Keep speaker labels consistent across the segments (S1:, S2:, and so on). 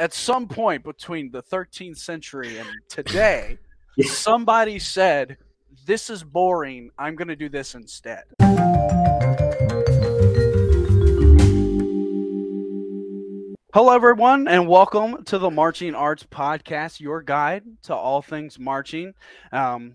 S1: at some point between the 13th century and today, somebody said, "This is boring. I'm going to do this instead." Hello, everyone, and welcome to the Marching Arts Podcast, your guide to all things marching. Um,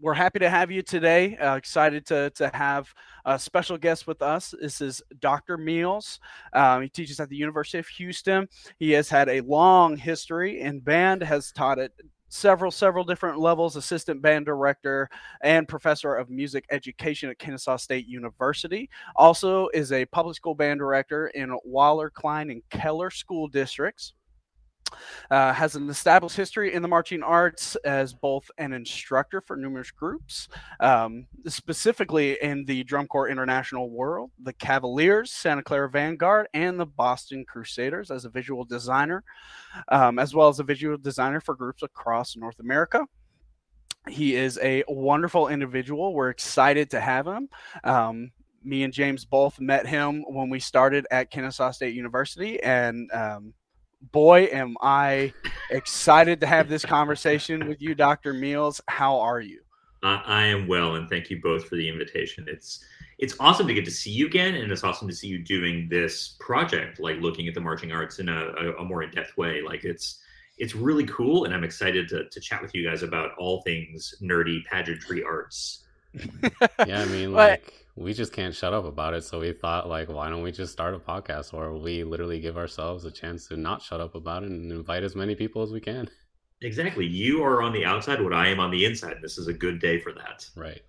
S1: we're happy to have you today. Uh, excited to, to have a special guest with us. This is Dr. Meals. Um, he teaches at the University of Houston. He has had a long history in band, has taught at several several different levels assistant band director and professor of music education at kennesaw state university also is a public school band director in waller klein and keller school districts uh, has an established history in the marching arts as both an instructor for numerous groups, um, specifically in the Drum Corps International World, the Cavaliers, Santa Clara Vanguard, and the Boston Crusaders as a visual designer, um, as well as a visual designer for groups across North America. He is a wonderful individual. We're excited to have him. Um, me and James both met him when we started at Kennesaw State University, and um, boy, am I excited to have this conversation with you, Dr. Meals. How are you?
S2: Uh, I am well, and thank you both for the invitation. It's it's awesome to get to see you again, and it's awesome to see you doing this project, like looking at the marching arts in a, a, a more in depth way. Like it's it's really cool, and I'm excited to to chat with you guys about all things nerdy pageantry arts.
S3: yeah, I mean, like we just can't shut up about it. So we thought, like, why don't we just start a podcast where we literally give ourselves a chance to not shut up about it and invite as many people as we can.
S2: Exactly. You are on the outside, what I am on the inside. This is a good day for that.
S3: Right.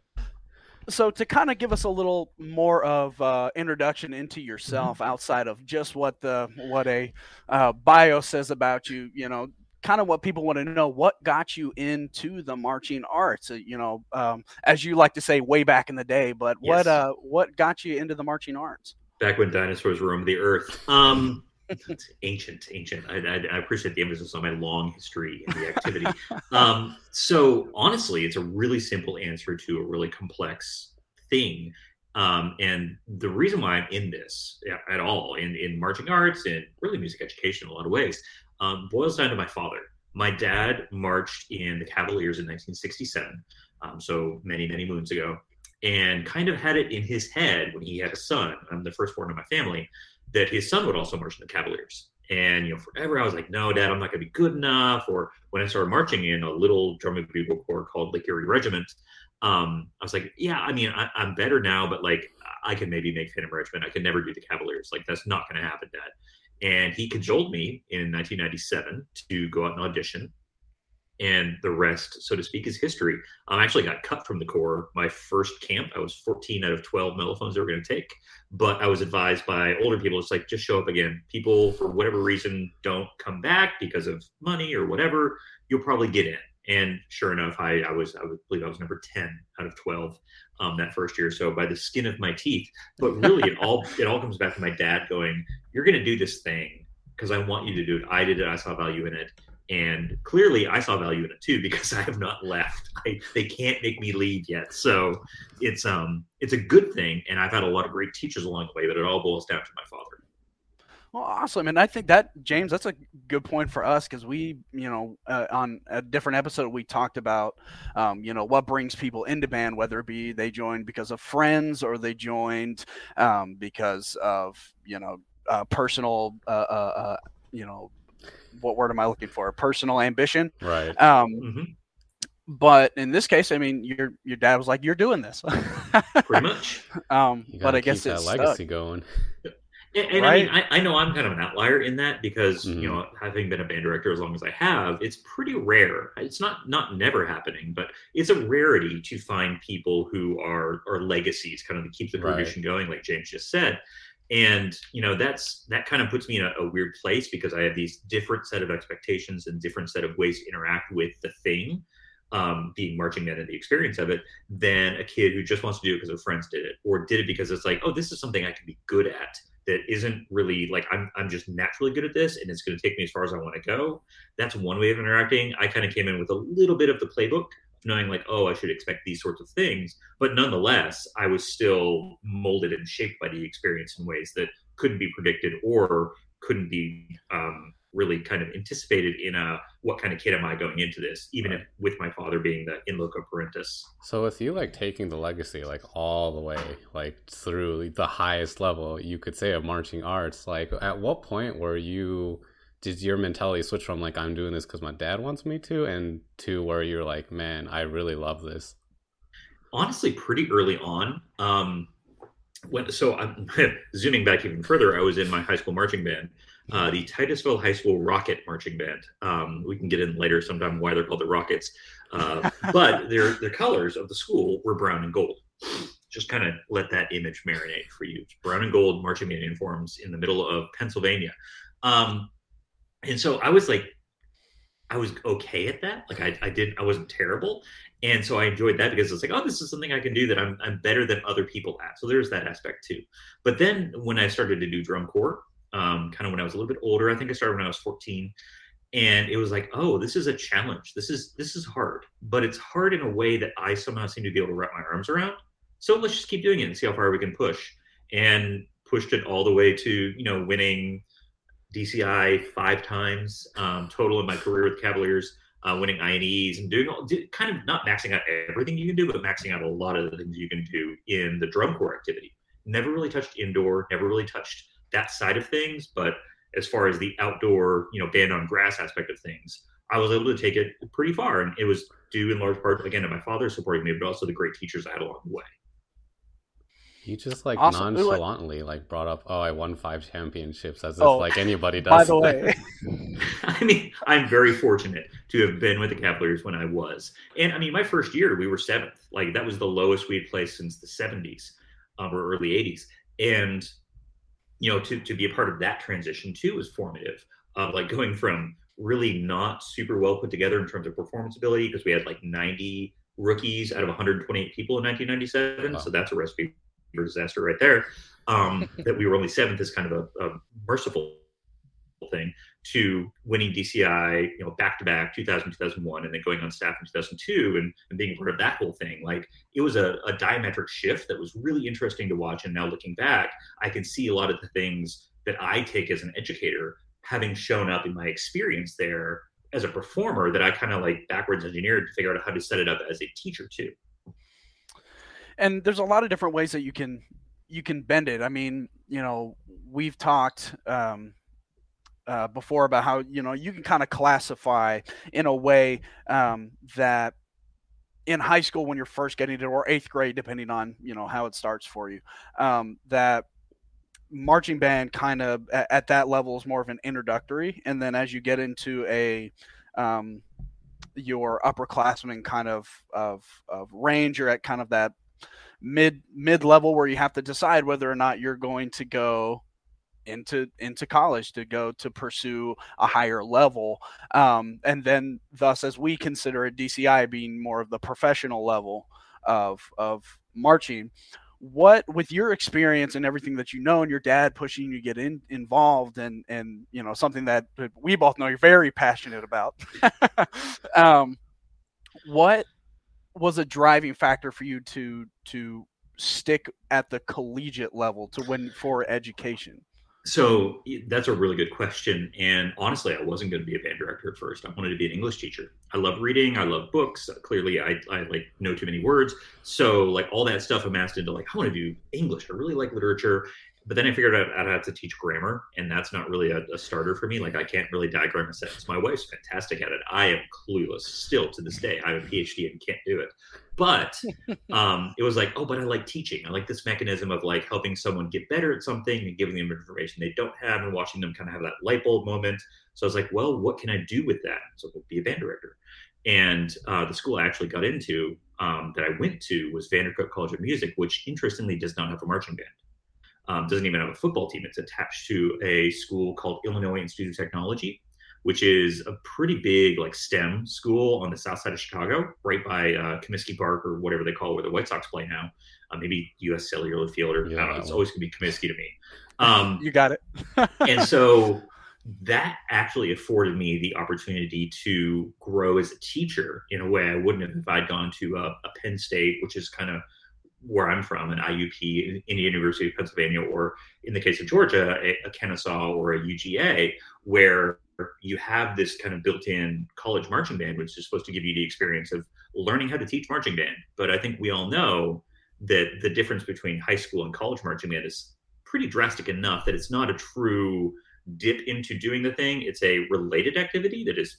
S1: So to kind of give us a little more of uh, introduction into yourself mm-hmm. outside of just what the what a uh, bio says about you, you know, kind of what people want to know what got you into the marching arts? Uh, you know um, as you like to say way back in the day but yes. what uh what got you into the marching arts?
S2: Back when dinosaurs roamed the earth. Um ancient ancient. I, I, I, appreciate the emphasis on my long history in the activity. Um so honestly it's a really simple answer to a really complex thing. Um, and the reason why I'm in this at all, in, in marching arts and really music education in a lot of ways, um, boils down to my father. My dad marched in the Cavaliers in 1967, um, so many, many moons ago, and kind of had it in his head when he had a son. I'm the firstborn of my family, that his son would also march in the Cavaliers. And you know, forever I was like, "No, Dad, I'm not going to be good enough." Or when I started marching in a little drum and bugle corps called Lake Erie Regiment, um, I was like, "Yeah, I mean, I, am better now, but like, I can maybe make Phantom Regiment. I can never do the Cavaliers. Like, that's not going to happen, Dad." And he cajoled me in 1997 to go out and audition. And the rest, so to speak, is history. Um, I actually got cut from the Corps my first camp. I was 14 out of 12 mellophones they were going to take. But I was advised by older people, it's like, just show up again. People, for whatever reason, don't come back because of money or whatever. You'll probably get in. And sure enough, I, I was, I believe I was number 10 out of 12 um, that first year. So by the skin of my teeth. But really, it all it all comes back to my dad going, "You're going to do this thing because I want you to do it. I did it. I saw value in it." And clearly, I saw value in it too because I have not left. I, they can't make me leave yet, so it's um it's a good thing. And I've had a lot of great teachers along the way, but it all boils down to my father.
S1: Well, awesome, and I think that James, that's a good point for us because we, you know, uh, on a different episode we talked about, um, you know, what brings people into band, whether it be they joined because of friends or they joined um, because of, you know, uh, personal, uh, uh, uh you know, what word am I looking for? Personal ambition,
S3: right?
S1: Um, mm-hmm. But in this case, I mean, your your dad was like, "You're doing this,"
S2: pretty much.
S1: Um, but I guess it's
S3: legacy stuck. going.
S2: And, and right? I mean, I, I, know I'm kind of an outlier in that because mm-hmm. you know, having been a band director as long as I have, it's pretty rare. It's not not never happening, but it's a rarity to find people who are are legacies, kind of to keep the tradition right. going, like James just said. And you know, that's that kind of puts me in a, a weird place because I have these different set of expectations and different set of ways to interact with the thing um, being marching band and the experience of it than a kid who just wants to do it because their friends did it or did it because it's like, oh, this is something I can be good at that isn't really like I'm I'm just naturally good at this and it's going to take me as far as I want to go. That's one way of interacting. I kind of came in with a little bit of the playbook, knowing like, oh, I should expect these sorts of things, but nonetheless, I was still molded and shaped by the experience in ways that couldn't be predicted or couldn't be um, really kind of anticipated in a what kind of kid am I going into this, even right. if, with my father being the in loco parentis.
S3: So with you like taking the legacy like all the way like through the highest level, you could say of marching arts. Like at what point were you? Did your mentality switch from like I'm doing this because my dad wants me to, and to where you're like, man, I really love this?
S2: Honestly, pretty early on. Um, when so I'm zooming back even further, I was in my high school marching band, uh, the Titusville High School Rocket Marching Band. Um, we can get in later sometime why they're called the Rockets, uh, but their their colors of the school were brown and gold. Just kind of let that image marinate for you. Brown and gold marching band uniforms in the middle of Pennsylvania, um, and so I was like, I was okay at that. Like I, I did, I wasn't terrible. And so I enjoyed that because it's like, oh, this is something I can do that I'm, I'm better than other people at. So there's that aspect too. But then when I started to do drum corps, um, kind of when I was a little bit older, I think I started when I was 14, and it was like, oh, this is a challenge. This is this is hard, but it's hard in a way that I somehow seem to be able to wrap my arms around. So let's just keep doing it and see how far we can push. And pushed it all the way to you know winning DCI five times um, total in my career with Cavaliers uh, winning INEs and doing all, kind of not maxing out everything you can do, but maxing out a lot of the things you can do in the drum corps activity. Never really touched indoor, never really touched that side of things, but as far as the outdoor, you know, band on grass aspect of things, I was able to take it pretty far. And it was due in large part, again, to my father supporting me, but also the great teachers I had along the way.
S3: You just like awesome. nonchalantly like brought up, oh, I won five championships as if oh, like anybody does. By
S1: the way,
S2: I mean, I'm very fortunate to have been with the Cavaliers when I was, and I mean, my first year we were seventh. Like that was the lowest we'd placed since the 70s um, or early 80s, and you know, to to be a part of that transition too was formative. Of like going from really not super well put together in terms of performance ability because we had like 90 rookies out of 128 people in 1997. Wow. So that's a recipe for disaster right there. Um, that we were only seventh is kind of a, a merciful thing to winning DCI, you know, back to back 2000, 2001, and then going on staff in 2002 and, and being part of that whole thing. Like it was a, a diametric shift that was really interesting to watch. And now looking back, I can see a lot of the things that I take as an educator having shown up in my experience there as a performer that I kind of like backwards engineered to figure out how to set it up as a teacher too
S1: and there's a lot of different ways that you can you can bend it. I mean, you know, we've talked um, uh, before about how you know you can kind of classify in a way um, that in high school when you're first getting it or eighth grade depending on you know how it starts for you um, that marching band kind of at, at, that level is more of an introductory and then as you get into a um, your upperclassmen kind of, of of range you're at kind of that mid mid level where you have to decide whether or not you're going to go into into college to go to pursue a higher level um, and then thus as we consider a dci being more of the professional level of of marching what with your experience and everything that you know and your dad pushing you to get in, involved and and you know something that we both know you're very passionate about um, what was a driving factor for you to to stick at the collegiate level to win for education?
S2: So that's a really good question. And honestly, I wasn't going to be a band director at first. I wanted to be an English teacher. I love reading. I love books. Clearly, I, I like know too many words. So like all that stuff amassed into like, I want to do English. I really like literature but then I figured out I'd have to teach grammar, and that's not really a, a, starter for me. Like I can't really diagram a sentence. My wife's fantastic at it. I am clueless still to this day. I have a PhD and can't do it. But um, it was like, oh, but I like teaching. I like this mechanism of like helping someone get better at something and giving them information they don't have, and watching them kind of have that light bulb moment. So I was like, well, what can I do with that? So I'll be a band director. And uh, the school I actually got into um, that I went to was Vandercook College of Music, which interestingly does not have a marching band um, doesn't even have a football team. It's attached to a school called Illinois Institute of Technology, which is a pretty big like STEM school on the south side of Chicago, right by uh, Comiskey Park or whatever they call it, where the White Sox play now. Uh, maybe U.S. Cellular Field or yeah, it's always going to be Comiskey to me.
S1: Um, you got it.
S2: and so that actually afforded me the opportunity to grow as a teacher in a way I wouldn't have if I'd gone to a, a Penn State, which is kind of where I'm from, an IUP, Indiana University of Pennsylvania, or in the case of Georgia, a, a Kennesaw or a UGA, where you have this kind of built-in college marching band, which is supposed to give you the experience of learning how to teach marching band. But I think we all know that the difference between high school and college marching band is pretty drastic enough that it's not a true dip into doing the thing. It's a related activity that is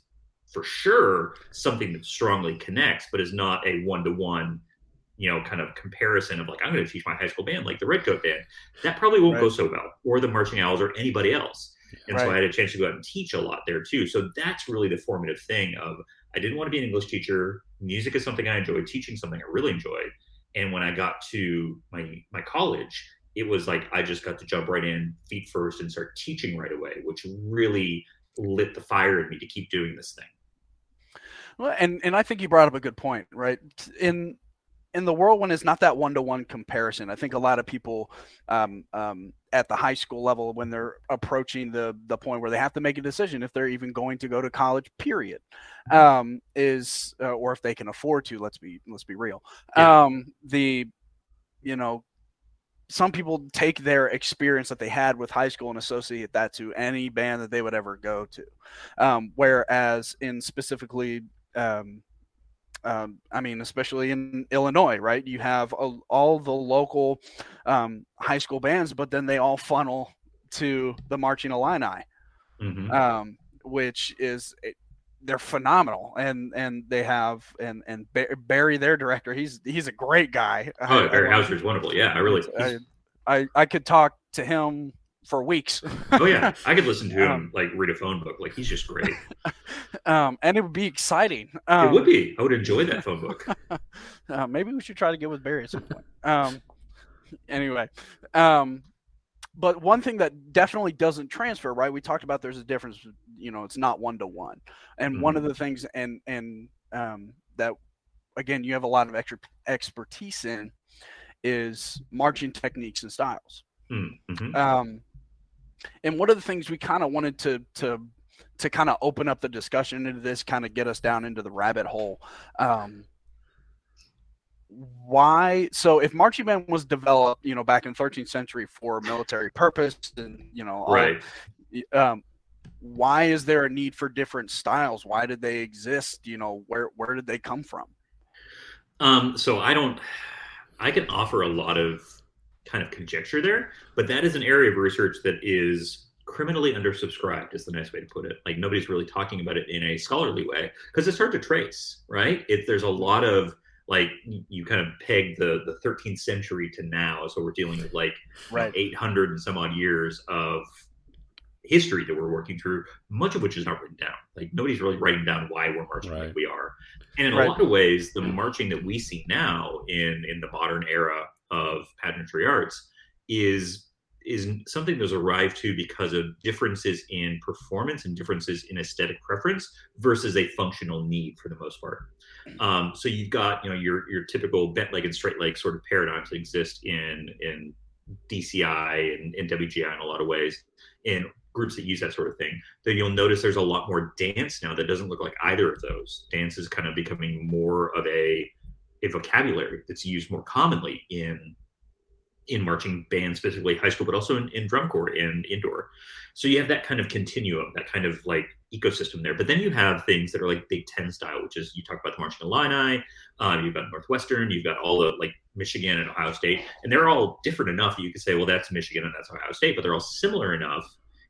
S2: for sure something that strongly connects, but is not a one-to-one you know, kind of comparison of like, I'm going to teach my high school band like the Redcoat band. That probably won't right. go so well, or the Marching Owls, or anybody else. And right. so I had a chance to go out and teach a lot there too. So that's really the formative thing of I didn't want to be an English teacher. Music is something I enjoyed. Teaching something I really enjoyed. And when I got to my my college, it was like I just got to jump right in, feet first, and start teaching right away, which really lit the fire in me to keep doing this thing.
S1: Well, and and I think you brought up a good point, right? In in the whirlwind is not that one to one comparison. I think a lot of people um, um, at the high school level, when they're approaching the the point where they have to make a decision if they're even going to go to college, period, um, is uh, or if they can afford to. Let's be let's be real. Yeah. Um, the you know some people take their experience that they had with high school and associate that to any band that they would ever go to. Um, whereas in specifically um, um, I mean, especially in Illinois, right? You have a, all the local um, high school bands, but then they all funnel to the Marching Illini, mm-hmm. um, which is eh, they're phenomenal, and and they have and and Barry, their director, he's he's a great guy.
S2: Oh, Barry Houser is wonderful. Yeah, I really.
S1: I, I, I could talk to him for weeks.
S2: oh yeah, I could listen to him um, like read a phone book. Like he's just great.
S1: Um, and it would be exciting.
S2: Um, it would be. I would enjoy that phone book.
S1: uh, maybe we should try to get with Barry at some point. Um, anyway, um, but one thing that definitely doesn't transfer, right? We talked about there's a difference. You know, it's not one to one, and mm-hmm. one of the things, and and um, that again, you have a lot of extra expertise in is marching techniques and styles. Mm-hmm. Um, and one of the things we kind of wanted to to to kind of open up the discussion into this, kind of get us down into the rabbit hole. Um, why? So, if marching band was developed, you know, back in 13th century for military purpose, and you know,
S2: right.
S1: Um, why is there a need for different styles? Why did they exist? You know, where where did they come from?
S2: Um, so I don't. I can offer a lot of kind of conjecture there, but that is an area of research that is criminally undersubscribed is the nice way to put it like nobody's really talking about it in a scholarly way because it's hard to trace right if there's a lot of like you kind of peg the the 13th century to now so we're dealing with like right. 800 and some odd years of history that we're working through much of which is not written down like nobody's really writing down why we're marching right. like we are and in right. a lot of ways the mm. marching that we see now in in the modern era of pageantry arts is is something that's arrived to because of differences in performance and differences in aesthetic preference versus a functional need for the most part. Um, so you've got you know your your typical bent leg and straight leg sort of paradigms that exist in in DCI and, and WGI in a lot of ways in groups that use that sort of thing. Then you'll notice there's a lot more dance now that doesn't look like either of those. Dance is kind of becoming more of a a vocabulary that's used more commonly in in marching band specifically high school but also in, in drum corps and indoor. So you have that kind of continuum that kind of like ecosystem there. But then you have things that are like big ten style which is you talk about the marching illini uh, you've got northwestern you've got all the like michigan and ohio state and they're all different enough that you could say well that's michigan and that's ohio state but they're all similar enough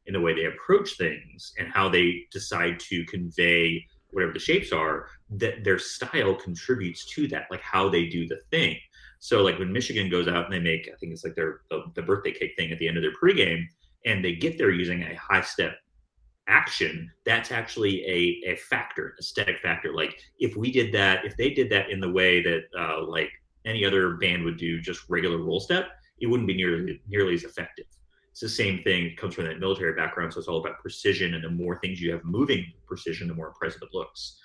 S2: in the way they approach things and how they decide to convey whatever the shapes are that their style contributes to that like how they do the thing so like when Michigan goes out and they make, I think it's like their the, the birthday cake thing at the end of their pregame, and they get there using a high step action, that's actually a, a factor, aesthetic factor. Like if we did that, if they did that in the way that uh, like any other band would do, just regular roll step, it wouldn't be nearly nearly as effective. It's the same thing. It comes from that military background, so it's all about precision. And the more things you have moving precision, the more impressive it looks.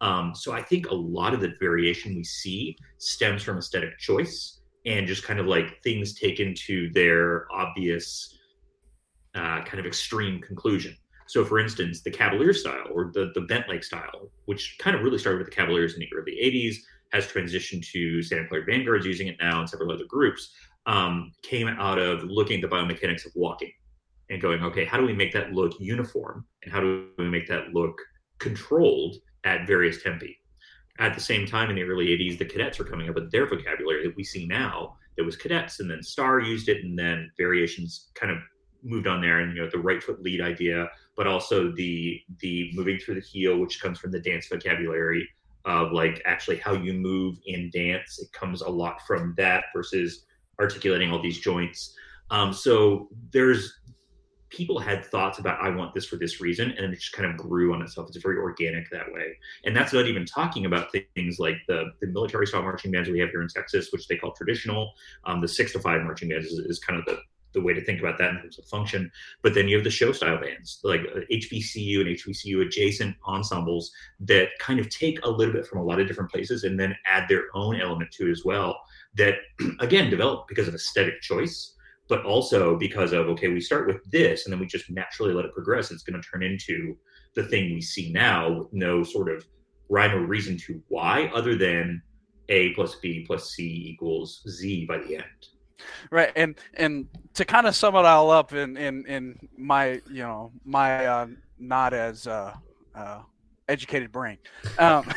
S2: Um, so I think a lot of the variation we see stems from aesthetic choice and just kind of like things taken to their obvious uh, kind of extreme conclusion. So, for instance, the Cavalier style or the, the bent leg style, which kind of really started with the Cavaliers in the early 80s, has transitioned to Santa Clara Vanguards using it now and several other groups, um, came out of looking at the biomechanics of walking and going, okay, how do we make that look uniform and how do we make that look controlled at various tempi? At the same time, in the early 80s, the cadets were coming up with their vocabulary that we see now. that was cadets, and then Star used it, and then variations kind of moved on there, and you know the right foot lead idea, but also the the moving through the heel, which comes from the dance vocabulary of like actually how you move in dance. It comes a lot from that versus articulating all these joints. Um, so there's people had thoughts about I want this for this reason, and it just kind of grew on itself. It's very organic that way, and that's not even talking about things like the the military style marching bands we have here in Texas, which they call traditional. Um, the six to five marching bands is, is kind of the the way to think about that in terms of function. But then you have the show style bands, like HBCU and HBCU adjacent ensembles that kind of take a little bit from a lot of different places and then add their own element to it as well. That again develop because of aesthetic choice, but also because of okay, we start with this and then we just naturally let it progress. It's going to turn into the thing we see now with no sort of rhyme or reason to why, other than A plus B plus C equals Z by the end
S1: right and and to kind of sum it all up in in in my you know my uh, not as uh, uh, educated brain um,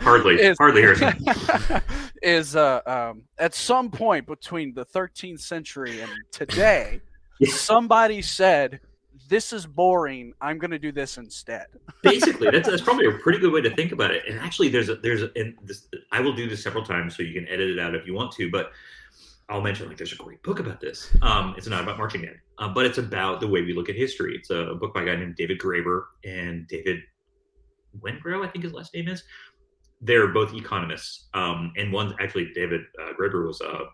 S2: hardly is, hardly
S1: is uh, um, at some point between the 13th century and today somebody said this is boring. I'm going to do this instead.
S2: Basically, that's, that's probably a pretty good way to think about it. And actually, there's a, there's a, and this, I will do this several times, so you can edit it out if you want to. But I'll mention like there's a great book about this. Um, it's not about marching band, uh, but it's about the way we look at history. It's a, book by a guy named David Graeber and David Wengrow, I think his last name is. They're both economists, um, and one actually David uh, Graeber was a uh,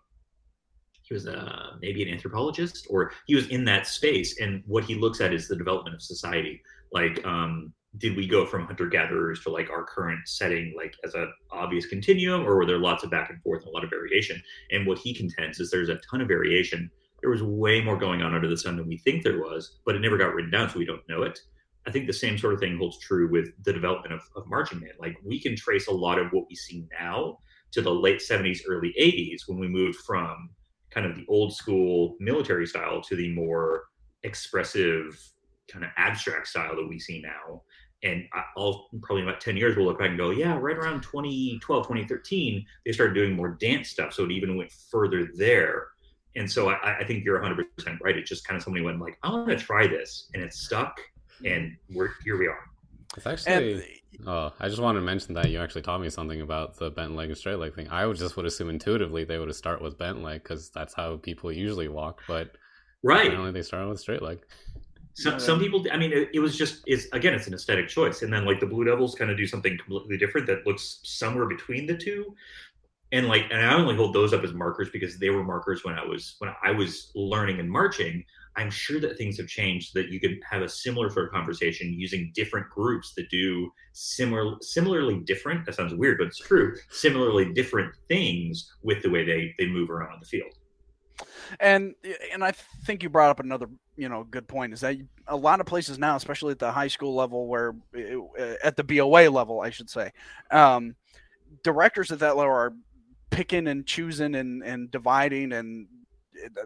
S2: he was a, uh, maybe an anthropologist or he was in that space. And what he looks at is the development of society, like um, did we go from hunter gatherers to like our current setting like as a obvious continuum or were there lots of back and forth and a lot of variation? And what he contends is there's a ton of variation. There was way more going on under the sun than we think there was but it never got written down so we don't know it i think the same sort of thing holds true with the development of, of marching band like we can trace a lot of what we see now to the late 70s early 80s when we moved from kind of the old school military style to the more expressive kind of abstract style that we see now and I'll probably in about 10 years we'll look back and go, yeah, right around 2012, 2013, they started doing more dance stuff. So it even went further there. And so I, I think you're 100% right. It's just kind of somebody went like, I want to try this. And it stuck. And mm-hmm. we're here we are.
S3: It's actually, and, oh, I just wanted to mention that you actually taught me something about the bent leg and straight leg thing. I would just would assume intuitively they would have start with bent leg because that's how people usually walk. But
S2: right.
S3: apparently they start with straight leg.
S2: Some, some people, I mean, it, it, was just, is again, it's an aesthetic choice. And then like the Blue Devils kind of do something completely different that looks somewhere between the two. And like, and I only hold those up as markers because they were markers when I was, when I was learning and marching. I'm sure that things have changed that you could have a similar sort of conversation using different groups that do similar, similarly different. That sounds weird, but it's true. Similarly different things with the way they, they move around on the field
S1: and and I think you brought up another you know good point is that a lot of places now, especially at the high school level, where uh, at the BOA level, I should say, um, directors at that level are picking and choosing and and dividing and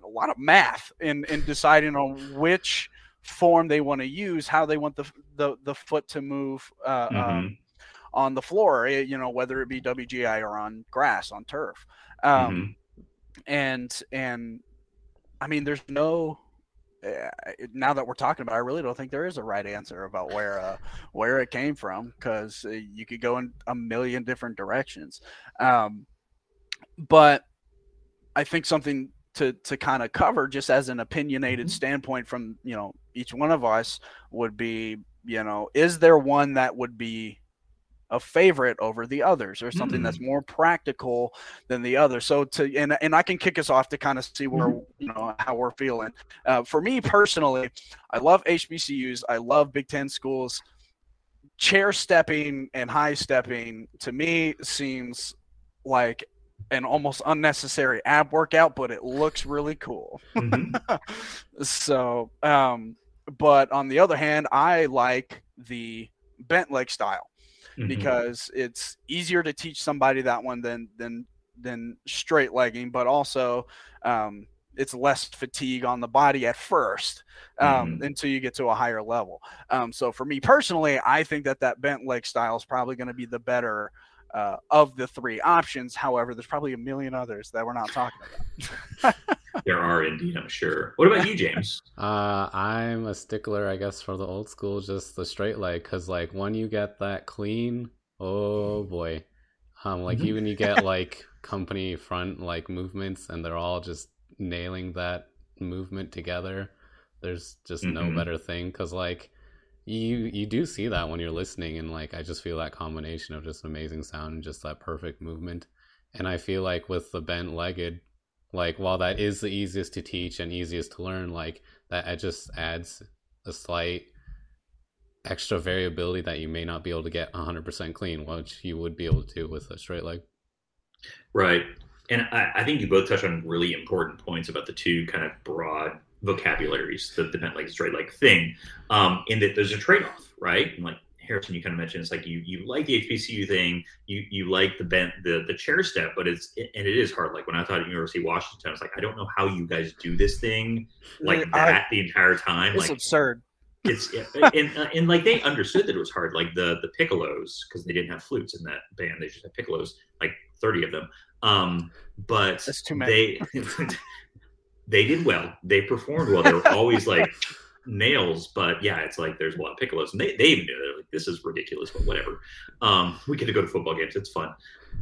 S1: a lot of math in in deciding on which form they want to use, how they want the the, the foot to move. Uh, um, mm-hmm. um, on the floor, eh, you know, whether it be WGI or on grass, on turf. Um, mm-hmm and and I mean, there's no. Uh, now that we're talking about, it, I really don't think there is a right answer about where uh, where it came from because uh, you could go in a million different directions. Um, but I think something to to kind of cover just as an opinionated mm-hmm. standpoint from you know each one of us would be you know is there one that would be a favorite over the others or something mm. that's more practical than the other so to and, and i can kick us off to kind of see where mm. you know how we're feeling uh, for me personally i love hbcus i love big ten schools chair stepping and high stepping to me seems like an almost unnecessary ab workout but it looks really cool mm-hmm. so um but on the other hand i like the bent leg style mm-hmm. because it's easier to teach somebody that one than than than straight legging, but also um, it's less fatigue on the body at first um,
S2: Mhm.
S1: until you get to a higher level. Um, so for me personally, I think that that bent leg style is probably going to be the better uh, of the three options. However, there's probably a million others that we're not talking about.
S2: There are indeed, I'm sure. What about you, James?
S3: Uh, I'm a stickler, I guess, for the old school, just the straight leg, because like when you get that clean, oh boy, um, like
S2: Mhm.
S3: even you get like company front like movements, and they're all just nailing that movement together. There's just no
S2: Mhm.
S3: better thing, because like you you do see that when you're listening, and like I just feel that combination of just amazing sound and just that perfect movement. And I feel like with the bent legged, like while that is the easiest to teach and easiest to learn, like that just adds a slight extra variability that you may not be able to get 100% clean, which you would be able to do with a straight leg.
S2: Right. And I, I think you both touched on really important points about the two kind of broad vocabularies, the, the bent leg, straight leg thing, um, in that there's a trade off, right? And like Harrison, you kind of mentioned, it's like you you like the HBCU thing, you you like the bent the the chair step, but it's and it is hard. Like when I thought at University of Washington, I was like, I don't know how you guys do this thing like
S1: I-
S2: that the entire time.
S1: it's
S2: Like
S1: absurd.
S2: it's and, uh, and like they understood that it was hard like the the piccolos because they didn't have flutes in that band they just had piccolos like 30 of them um but
S1: That's too many.
S2: they they did well. They performed well. They were always like nails but yeah it's like there's a lot of piccolos and they, they even knew they're like this is ridiculous but whatever. Um we get to go to football games it's fun.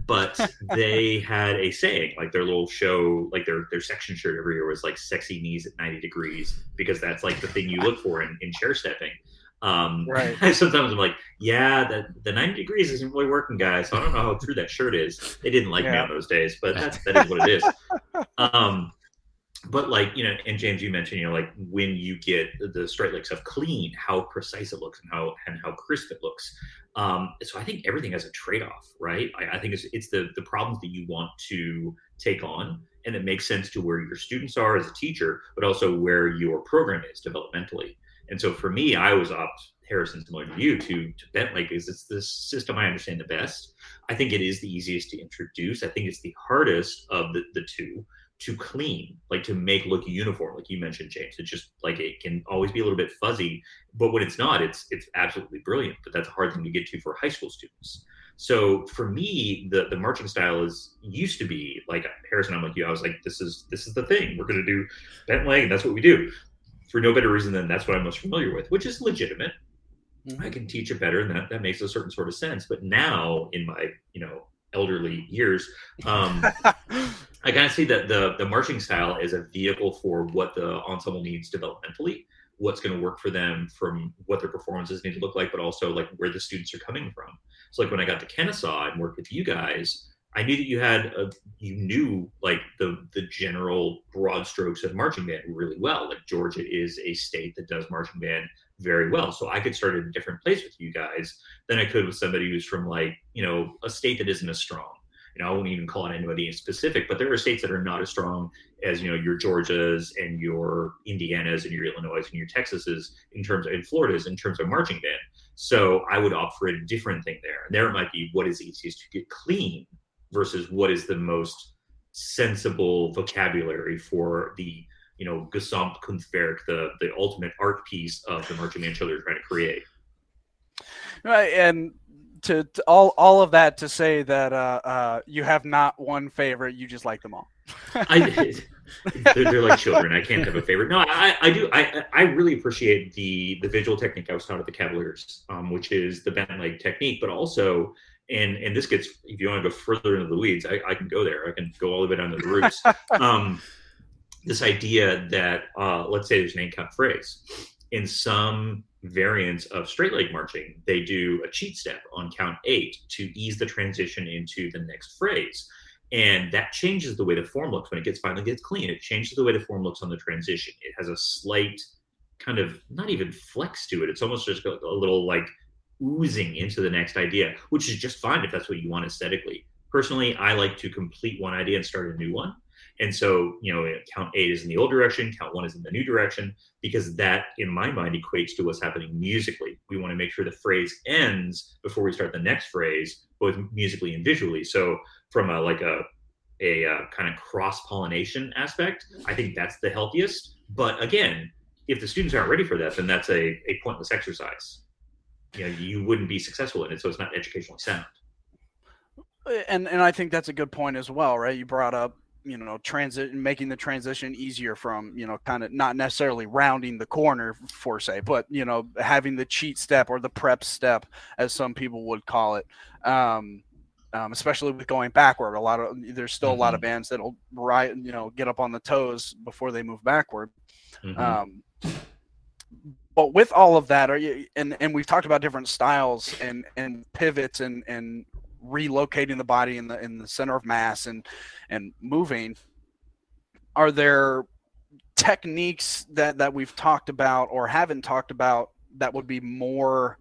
S2: But they had a saying like their little show like their their section shirt every year was like sexy knees at 90 degrees because that's like the thing you look for in, in chair stepping. Um
S1: Right.
S2: sometimes i'm like yeah that the 90 degrees isn't really working guys. So i don't know how true that shirt is. They didn't like me on those days but that's that is what it is. Um but like you know and james you mentioned you know like when you get the straight leg stuff clean how precise it looks and how and how crisp it looks. Um so i think everything has a trade-off right? I, I think it's, it's the the problems that you want to take on and it makes sense to where your students are as a teacher but also where your program is developmentally. And so for me i was opt harrison similar to you to to bent leg because it's the system i understand the best. I think it is the easiest to introduce. I think it's the hardest of the, the two to clean, like to make look uniform, like you mentioned, James. It's just like it can always be a little bit fuzzy, but when it's not, it's it's absolutely brilliant. But that's a hard thing to get to for high school students. So for me, the the marching style is used to be like Harrison. I'm like you. I was like, this is this is the thing. We're gonna do bent leg, and that's what we do. For no better reason than that's what I'm most familiar with, which is legitimate. Mm-hmm. I can teach it better, and that that makes a certain sort of sense. But now, in my you know elderly years, um, I kind of see that the the marching style is a vehicle for what the ensemble needs developmentally, what's going to work for them from what their performances need to look like, but also like where the students are coming from. So like when I got to Kennesaw and worked with you guys, I knew that you had a, you knew like the the general broad strokes of marching band really well. Like Georgia is a state that does marching band very well, so I could start at a different place with you guys than I could with somebody who's from like you know a state that isn't as strong you know, I won't even call it anybody in specific, but there are states that are not as strong as, you know, your Georgias and your Indianas and your Illinois and your Texases in terms of, and Floridas in terms of marching band. So I would opt for a different thing there. And there it might be what is easiest to get clean versus what is the most sensible vocabulary for the, you know, Gesamtkunstwerk, the, the ultimate art piece of the marching band show they're trying to create.
S1: Right, and to, to all all of that to say that uh, uh, you have not one favorite, you just like them all.
S2: I, they're, they're like children. I can't have a favorite. No, I, I do. I, I really appreciate the the visual technique I was taught at the Cavaliers, um, which is the bent leg technique, but also, and and this gets if you want to go further into the weeds, I, I can go there. I can go all the way down to the roots. um, this idea that uh, let's say there's an eight count phrase in some variants of straight leg marching, they do a cheat step on count eight to ease the transition into the next phrase. And that changes the way the form looks. When it gets finally gets clean it changes the way the form looks on the transition. It has a slight kind of not even flex to it. It's almost just a little like oozing into the next idea which is just fine if that's what you want aesthetically. Personally i like to complete one idea and start a new one and so you know count eight is in the old direction count one is in the new direction because that in my mind equates to what's happening musically we want to make sure the phrase ends before we start the next phrase both musically and visually so from a like a a uh, kind of cross pollination aspect, I think that's the healthiest. But again, if the students aren't ready for that, then that's a, a pointless exercise. You know, you wouldn't be successful in it, so it's not educationally sound.
S1: And and I think that's a good point as well, right? You brought up you know transit making the transition easier from you know kind of not necessarily rounding the corner for say but you know having the cheat step or the prep step as some people would call it um, um, especially with going backward a lot of there's still mm-hmm. a lot of mm-hmm. bands that'll right you know get up on the toes before they move backward mm-hmm. um, but with all of that are you and and we've talked about different styles and and pivots and and relocating the body in the in the center of mass and and moving are there techniques that that we've talked about or haven't talked about that would be more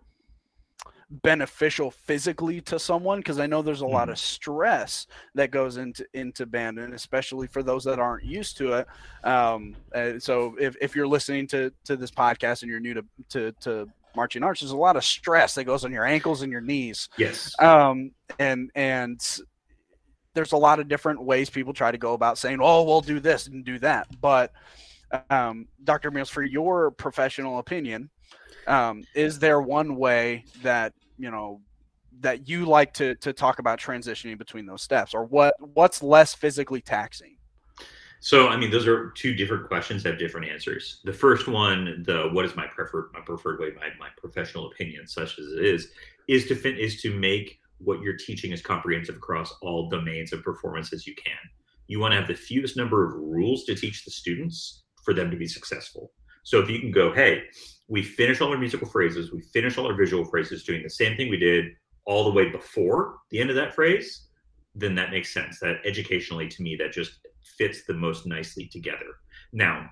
S1: beneficial physically to someone because I know there's a mm. lot mm-hmm. of stress that goes into into band and especially for those that aren't used to it. Um, so if, if you're listening to to this podcast and you're new to to, to marching arts, there's a lot of stress that goes on your ankles and your knees.
S2: Yes.
S1: Um, and and there's a lot of different ways people try to go about saying, "Oh, we'll do this and do that." But um, Dr. Meals, for your professional opinion, um, is there one way that you know that you like to to talk about transitioning between those steps, or what what's less physically taxing?
S2: So, I mean, those are two different questions have different answers. The first one, the what is my preferred my preferred way, my, my professional opinion, such as it is, is to fin- is to make what you're teaching as comprehensive across all domains of performance as you can. You want to have the fewest number of rules to teach the students for them to be successful. So if you can go, hey, we finish all our musical phrases, we finish all our visual phrases doing the same thing we did all the way before the end of that phrase, then that makes sense. That educationally to me, that just fits the most nicely together. Now,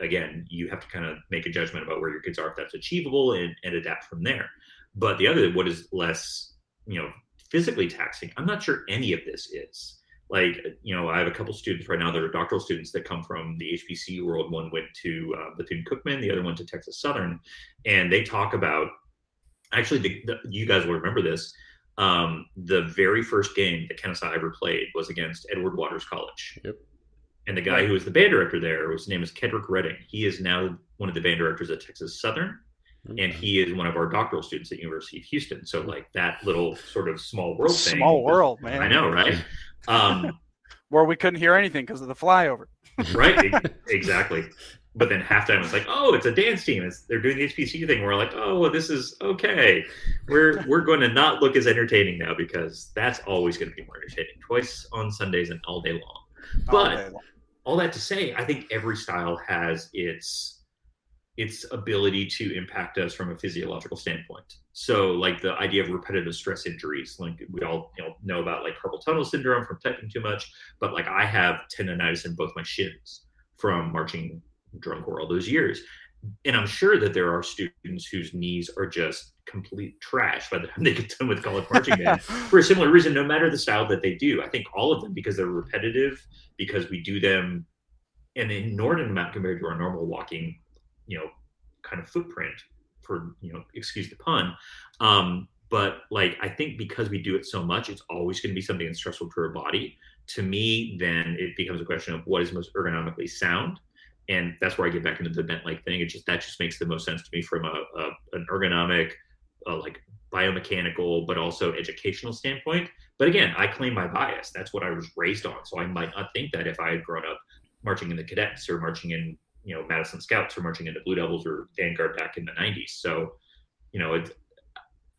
S2: again, you have to kind of make a judgment about where your kids are if that's achievable and, and adapt from there. But the other, what is less, you know, physically taxing, I'm not sure any of this is. Like, you know, I have a couple students right now that are doctoral students that come from the HBC world. One went to uh, Bethune Cookman, the other one to Texas Southern, and they talk about actually, the, the, you guys will remember this. Um, the very first game that Kennesaw ever played was against Edward Waters College.
S3: Yep.
S2: And the guy who was the band director there, his name is Kedrick Redding. He is now one of the band directors at Texas Southern, okay. and he is one of our doctoral students at University of Houston. So like that little sort of small world
S1: thing. Small world, man.
S2: I know, right? Um,
S1: Where we couldn't hear anything because of the flyover.
S2: right, exactly. But then halftime was like, oh, it's a dance team. It's, they're doing the HPC thing. We're like, oh, this is okay. We're we're going to not look as entertaining now because that's always going to be more entertaining. Twice on Sundays and all day long. But all day long all that to say, I think every style has its its ability to impact us from a physiological standpoint. So, like the idea of repetitive stress injuries, like we all you know, know about like carpal tunnel syndrome from typing too much, but like I have tendonitis in both my shins from marching drum corps all those years. And I'm sure that there are students whose knees are just complete trash by the time they get done with college marching band for a similar reason, no matter the style that they do. I think all of them, because they're repetitive, because we do them an inordinate amount compared to our normal walking, you know, kind of footprint for, you know, excuse the pun. Um, but like, I think because we do it so much, it's always going to be something that's stressful to our body. To me, then it becomes a question of what is most ergonomically sound and that's where I get back into the bent leg thing. It just that just makes the most sense to me from a, a an ergonomic like biomechanical, but also educational standpoint. But again, I claim my bias. That's what I was raised on. So I might not think that if I had grown up marching in the cadets or marching in, you know, Madison Scouts or marching in the Blue Devils or Vanguard back in the 90s. So, you know, it's,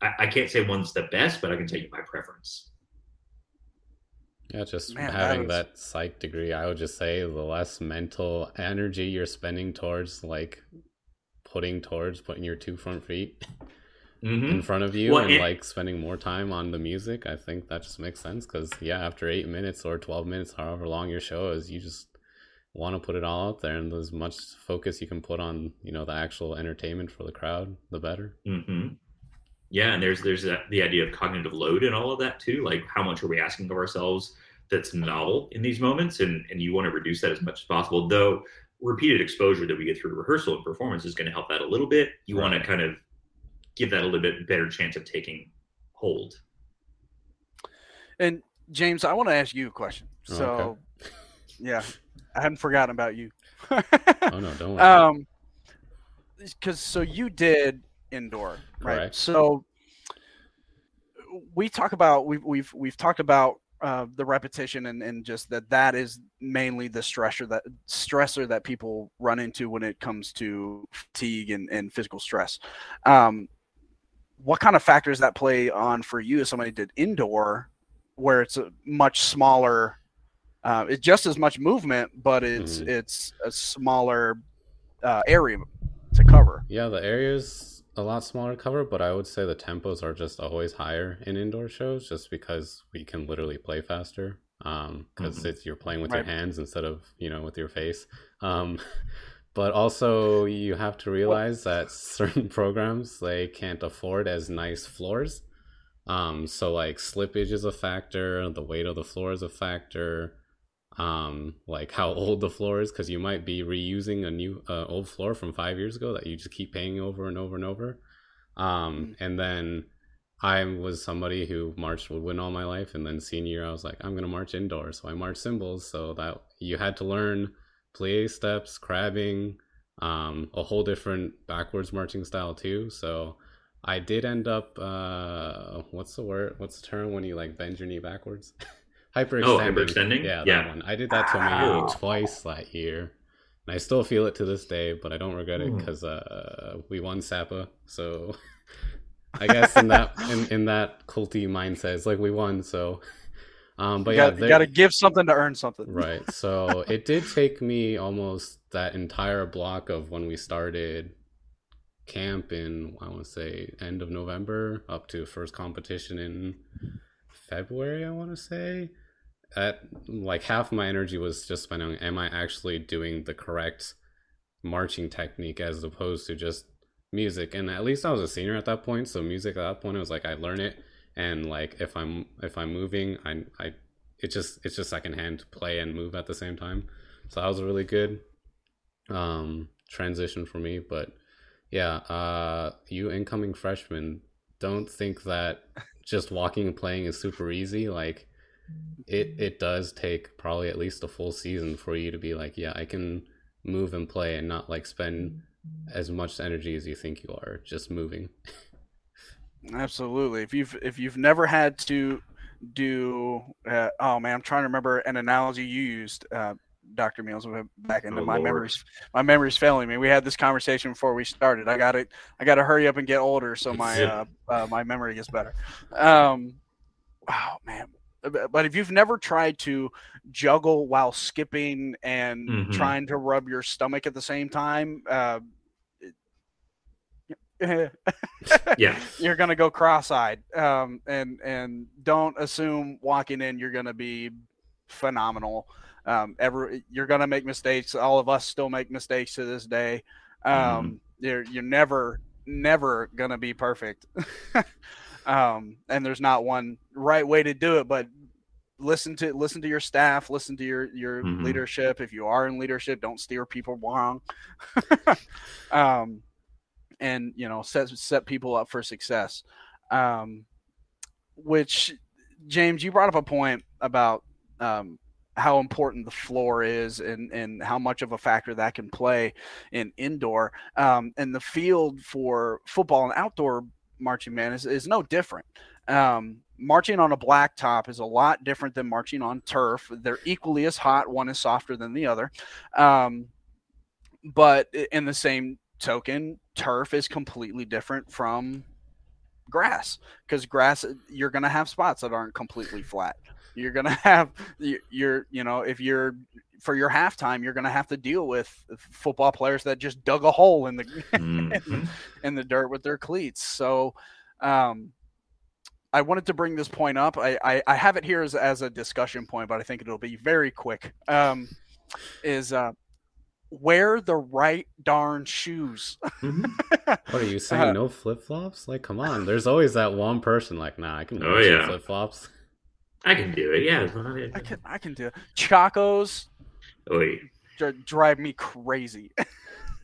S2: I, I can't say one's the best, but I can tell you my preference.
S3: Yeah, just Man, having that, was... that psych degree, I would just say the less mental energy you're spending towards like putting towards putting your two front feet mm-hmm. in front of you well, and, and like spending more time on the music, I think that just makes sense because yeah, after eight minutes or twelve minutes, however long your show is, you just want to put it all out there, and as much focus you can put on you know the actual entertainment for the crowd, the better.
S2: Mm-hmm. Yeah, and there's there's that, the idea of cognitive load and all of that too. Like how much are we asking of ourselves that's novel in these moments, and and you want to reduce that as much as possible. Though repeated exposure that we get through rehearsal and performance is going to help that a little bit. You right. want to kind of give that a little bit better chance of taking hold.
S1: And James, I want to ask you a question. So,
S3: okay.
S1: yeah, I hadn't forgotten about you.
S3: Oh no, don't worry.
S1: um, because so you did indoor, right?
S3: Correct.
S1: So we talk about we've we've we've talked about uh, the repetition and, and just that that is mainly the stressor that stressor that people run into when it comes to fatigue and, and physical stress. Um, what kind of factors that play on for you as somebody did indoor, where it's a much smaller, uh, it's just as much movement, but it's
S3: Mhm.
S1: it's a smaller uh, area to cover.
S3: Yeah, the area's a lot smaller cover, but I would say the tempos are just always higher in indoor shows, just because we can literally play faster. Um, because
S2: Mhm.
S3: it's you're playing with
S1: Right.
S3: your hands instead of you know with your face. Um, but also you have to realize that certain programs they can't afford as nice floors. Um, so like slippage is a factor, the weight of the floor is a factor um like how old the floor is because you might be reusing a new uh, old floor from five years ago that you just keep paying over and over and over. Um and then i was somebody who marched woodwind all my life and then senior year i was like i'm gonna march indoors. So i marched cymbals so that you had to learn plie steps crabbing um a whole different backwards marching style too. So i did end up uh what's the word what's the term when you like bend your knee backwards hyperextending.
S2: Oh, hyperextending?
S3: Yeah,
S2: Yeah.
S3: that one. I did that to me
S2: Ow.
S3: twice that year, and I still feel it to this day. But I don't regret it
S2: Hmm.
S3: because uh, we won Sapa. So I guess in that in, in that culty mindset, it's like we won. So, um, but
S1: you
S3: yeah,
S1: got, got to give something to earn something.
S3: right. So it did take me almost that entire block of when we started camp in I want to say end of November up to first competition in February. I want to say at like half my energy was just spent on am I actually doing the correct marching technique as opposed to just music? And at least I was a senior at that point so music at that point it was like I learn it and like if I'm if I'm moving I I it just it's just secondhand to play and move at the same time. So that was a really good um transition for me but yeah uh you incoming freshmen don't think that just walking and playing is super easy like it it does take probably at least a full season for you to be like yeah i can move and play and not like spend as much energy as you think you are just moving
S1: Absolutely. If you've if you've never had to do, uh, oh man, I'm trying to remember an analogy you used, uh, Doctor Meals. Back into
S2: Oh,
S1: my
S2: Lord.
S1: memories. My memory's failing me. We had this conversation before we started. I got to I got to hurry up and get older so my uh, uh, my memory gets better. Um, oh man. But but if you've never tried to juggle while skipping and
S2: Mhm.
S1: trying to rub your stomach at the same time, uh,
S2: Yeah.
S1: you're gonna go cross-eyed um, and and don't assume walking in you're gonna be phenomenal. Um, ever you're gonna make mistakes. All of us still make mistakes to this day. Um, you're you're never never gonna be perfect. Um, and there's not one right way to do it but listen to listen to your staff listen to your your
S2: Mhm.
S1: leadership if you are in leadership don't steer people wrong um, and you know set set people up for success. Um, which James, you brought up a point about um, how important the floor is and and how much of a factor that can play in indoor. Um, and the field for football and outdoor marching man is, is no different. Um, marching on a blacktop is a lot different than marching on turf. They're equally as hot. One is softer than the other. Um, but in the same token, turf is completely different from grass because grass you're going to have spots that aren't completely flat. You're going to have you- you're you know if you're for your halftime you're going to have to deal with football players that just dug a hole in the
S2: Mhm.
S1: in the dirt with their cleats. So, um, I wanted to bring this point up. I, I, I have it here as, as a discussion point, but I think it'll be very quick. Um, is uh, wear the right darn shoes.
S2: Mhm.
S3: what are you saying
S1: Uh,
S3: no flip-flops like come on there's always that one person like nah i can
S2: Oh,
S3: wear some
S2: yeah.
S3: flip-flops
S2: I can do it. Yeah. it's not it.
S1: I can I can do it. Chacos
S2: Oh, wait.
S1: drive me crazy.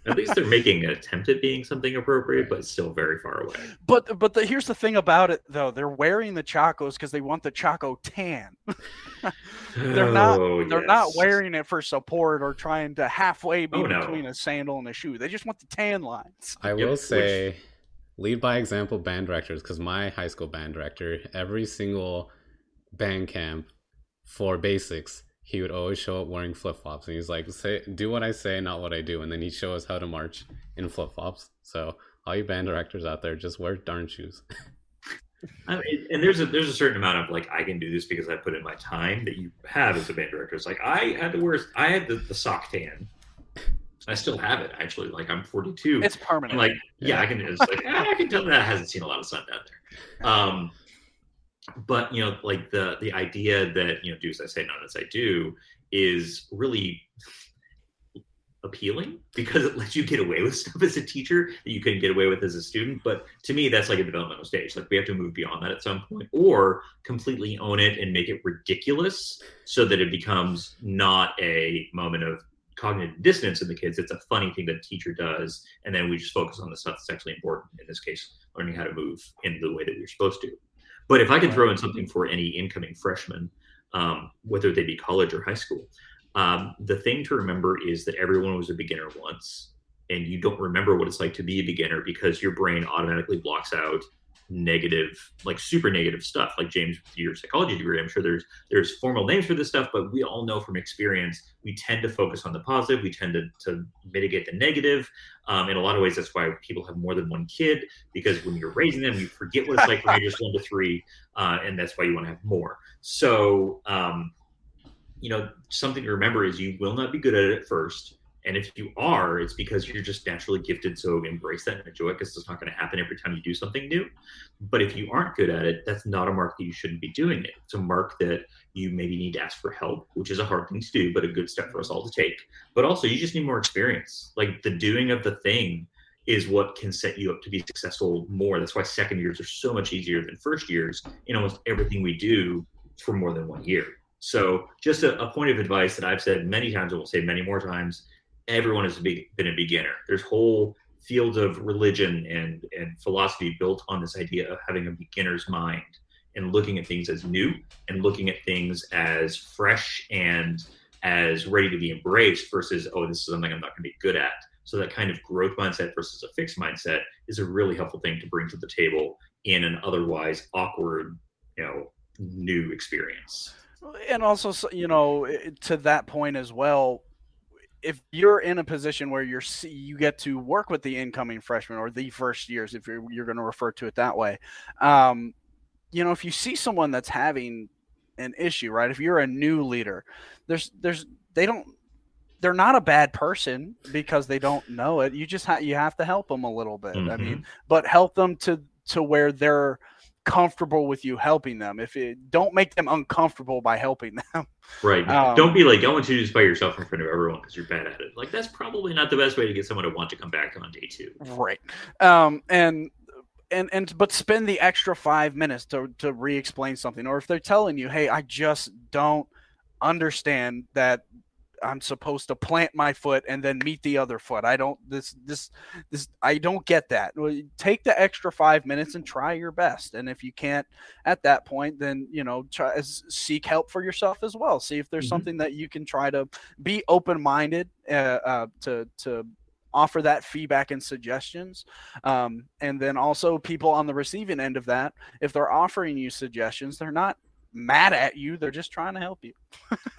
S2: At least they're making an attempt at being something appropriate, but still very far away.
S1: But but the, here's the thing about it though: they're wearing the chacos because they want the chaco tan. they're not
S2: Oh,
S1: they're not wearing it for support or trying to halfway be
S2: Oh, no.
S1: between a sandal and a shoe. They just want the tan lines.
S3: I
S2: Yep,
S3: will
S2: which-
S3: say, lead by example, band directors, because my high school band director, every single band camp for basics, he would always show up wearing flip flops, and he's like, "Say, do what I say, not what I do," and then he'd show us how to march in flip flops. So, all you band directors out there, just wear darn shoes.
S2: I mean, and there's a there's a certain amount of like I can do this because I put in my time that you have as a band director. It's like I had to wear I had the, the sock tan. I still have it actually. Like I'm 42.
S1: It's
S2: I'm
S1: permanent.
S2: like yeah, I can. It's like ah, I can tell that hasn't seen a lot of sun down there. Um, but you know, like the the idea that you know, do as I say, not as I do, is really appealing because it lets you get away with stuff as a teacher that you couldn't get away with as a student. But to me, that's like a developmental stage. Like we have to move beyond that at some point, or completely own it and make it ridiculous so that it becomes not a moment of cognitive dissonance in the kids. It's a funny thing that a teacher does, and then we just focus on the stuff that's actually important. In this case, learning how to move in the way that we're supposed to. But if I could throw in something for any incoming freshmen, um, whether they be college or high school, um, the thing to remember is that everyone was a beginner once, and you don't remember what it's like to be a beginner because your brain automatically blocks out negative, like super negative stuff. Like James, with your psychology degree, I'm sure there's there's formal names for this stuff, but we all know from experience we tend to focus on the positive. We tend to, to mitigate the negative. Um, in a lot of ways, that's why people have more than one kid because when you're raising them, you forget what it's like from ages one to three, uh, and that's why you want to have more. So, um, you know, something to remember is you will not be good at it at first. And if you are, it's because you're just naturally gifted. So embrace that and enjoy it because it's not going to happen every time you do something new. But if you aren't good at it, that's not a mark that you shouldn't be doing it. It's a mark that you maybe need to ask for help, which is a hard thing to do, but a good step for us all to take. But also, you just need more experience. Like the doing of the thing is what can set you up to be successful more. That's why second years are so much easier than first years in almost everything we do for more than one year. So, just a, a point of advice that I've said many times and will say many more times everyone has been a beginner. There's whole fields of religion and, and philosophy built on this idea of having a beginner's mind and looking at things as new and looking at things as fresh and as ready to be embraced versus, oh, this is something I'm not going to be good at. So that kind of growth mindset versus a fixed mindset is a really helpful thing to bring to the table in an otherwise awkward, you know, new experience.
S1: and also you know to that point as well if you're in a position where you're you get to work with the incoming freshman or the first years if you're, you're going to refer to it that way um, you know if you see someone that's having an issue right if you're a new leader there's there's they don't they're not a bad person because they don't know it. You just ha- you have to help them a little bit i mean but help them to to where they're comfortable with you helping them if it don't make them uncomfortable by helping them
S2: Right.
S1: Um,
S2: Don't be like, I want you to just by yourself in front of everyone because you're bad at it. Like, that's probably not the best way to get someone to want to come back on day two.
S1: right um and and and but spend the extra five minutes to to re-explain something or if they're telling you hey i just don't understand that i'm supposed to plant my foot and then meet the other foot. I don't this this this i don't get that. Take the extra five minutes and try your best. And if you can't at that point then you know try seek help for yourself as well. See if there's
S2: Mhm.
S1: something that you can try to be open-minded uh, uh, to to offer that feedback and suggestions. Um, and then also people on the receiving end of that if they're offering you suggestions they're not mad at you. They're just trying to help you.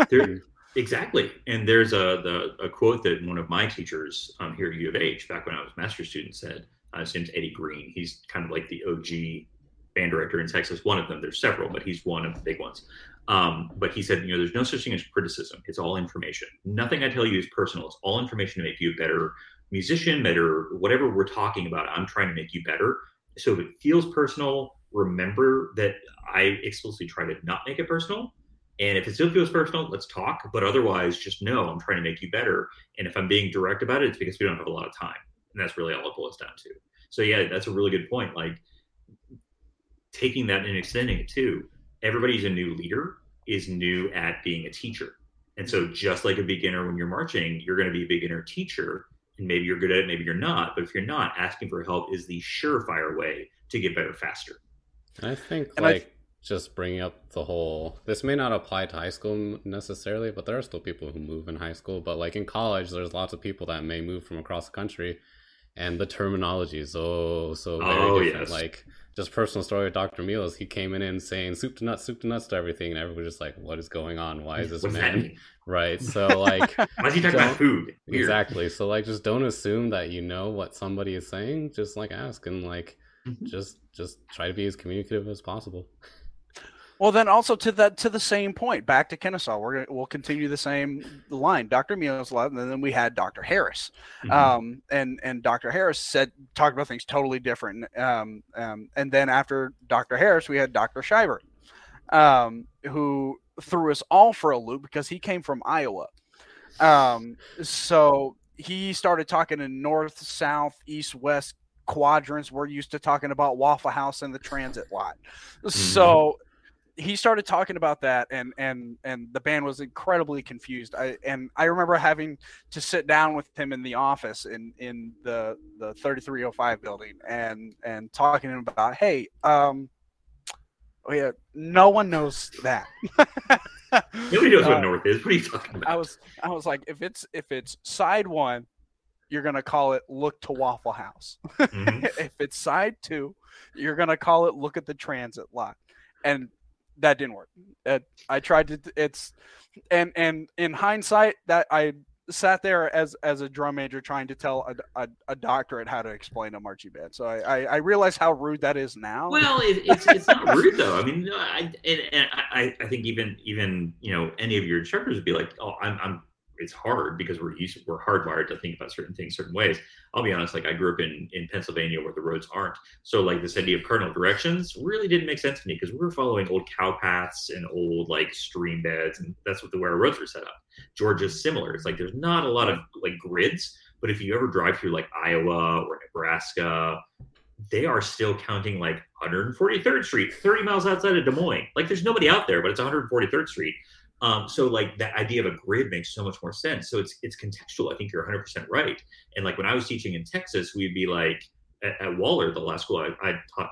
S2: There, exactly. And there's a the, a quote that one of my teachers um, here at U of H, back when I was a master's student, said. Uh, his name's Eddie Green. He's kind of like the OG band director in Texas. One of them. There's several, but he's one of the big ones. Um, but he said, you know, there's no such thing as criticism. It's all information. Nothing I tell you is personal. It's all information to make you a better musician, better whatever we're talking about. I'm trying to make you better. So if it feels personal, remember that I explicitly try to not make it personal. And if it still feels personal, let's talk. But otherwise, just know I'm trying to make you better. And if I'm being direct about it, it's because we don't have a lot of time. And that's really all it boils down to. So yeah, that's a really good point. Like taking that and extending it too. Everybody's a new leader is new at being a teacher. And so just like a beginner when you're marching, you're going to be a beginner teacher and maybe you're good at it, maybe you're not. But if you're not, asking for help is the surefire way to get better faster.
S3: I think
S1: And I
S3: like just bringing up the whole. This may not apply to high school necessarily, but there are still people who move in high school. But like in college, there's lots of people that may move from across the country, and the terminology is so so very
S2: Oh,
S3: different.
S2: yes.
S3: Like just personal story with Dr. Meals, he came in and saying soup to nuts, soup to nuts to everything, and everyone was just like, "What is going on? Why is this
S2: What's
S3: man?" Right. So like
S2: Why is he talking about food? Weird.
S3: exactly. So like just don't assume that you know what somebody is saying. Just like ask and like
S2: Mhm.
S3: just just try to be as communicative as possible.
S1: Well, then also to that to the same point, back to Kennesaw, we're gonna we'll continue the same line. Dr. Meals left, and then we had Dr. Harris,
S2: Mhm.
S1: um, and and Dr. Harris said talked about things totally different. Um, um, and then after Dr. Harris, we had Dr. Shiver, um, who threw us all for a loop because he came from Iowa. Um, so he started talking in north, south, east, west quadrants. We're used to talking about Waffle House and the transit lot. So he started talking about that and and and the band was incredibly confused i and i remember having to sit down with him in the office in in the the 3305 building and and talking to him about hey um oh yeah no one knows that
S2: Nobody knows
S1: Uh,
S2: what North is. What are you talking about?
S1: i was i was like if it's if it's side one you're gonna call it look to waffle house
S2: Mhm.
S1: if it's side two, you're gonna call it look at the transit lot, and that didn't work. It, I tried to. It's and and in hindsight, that I sat there as as a drum major trying to tell a, a, a doctorate how to explain a marching band. So I, I I realize how rude that is now.
S2: Well, it, it's it's not rude though. I mean, no, I and, and I I think even even you know any of your instructors would be like, oh, I'm I'm. It's hard because we're used we're hardwired to think about certain things certain ways. I'll be honest, like I grew up in in Pennsylvania where the roads aren't, so like this idea of cardinal directions really didn't make sense to me because we were following old cow paths and old like stream beds, and that's what the way our roads were set up. Georgia's similar. It's like there's not a lot of like grids, but if you ever drive through like Iowa or Nebraska, they are still counting like 143rd Street, 30 miles outside of Des Moines. Like there's nobody out there, but it's 143rd Street. Um, so like that idea of a grid makes so much more sense. So it's it's contextual. I think you're 100% right. And like when I was teaching in Texas, we'd be like at, at Waller, the last school I, I taught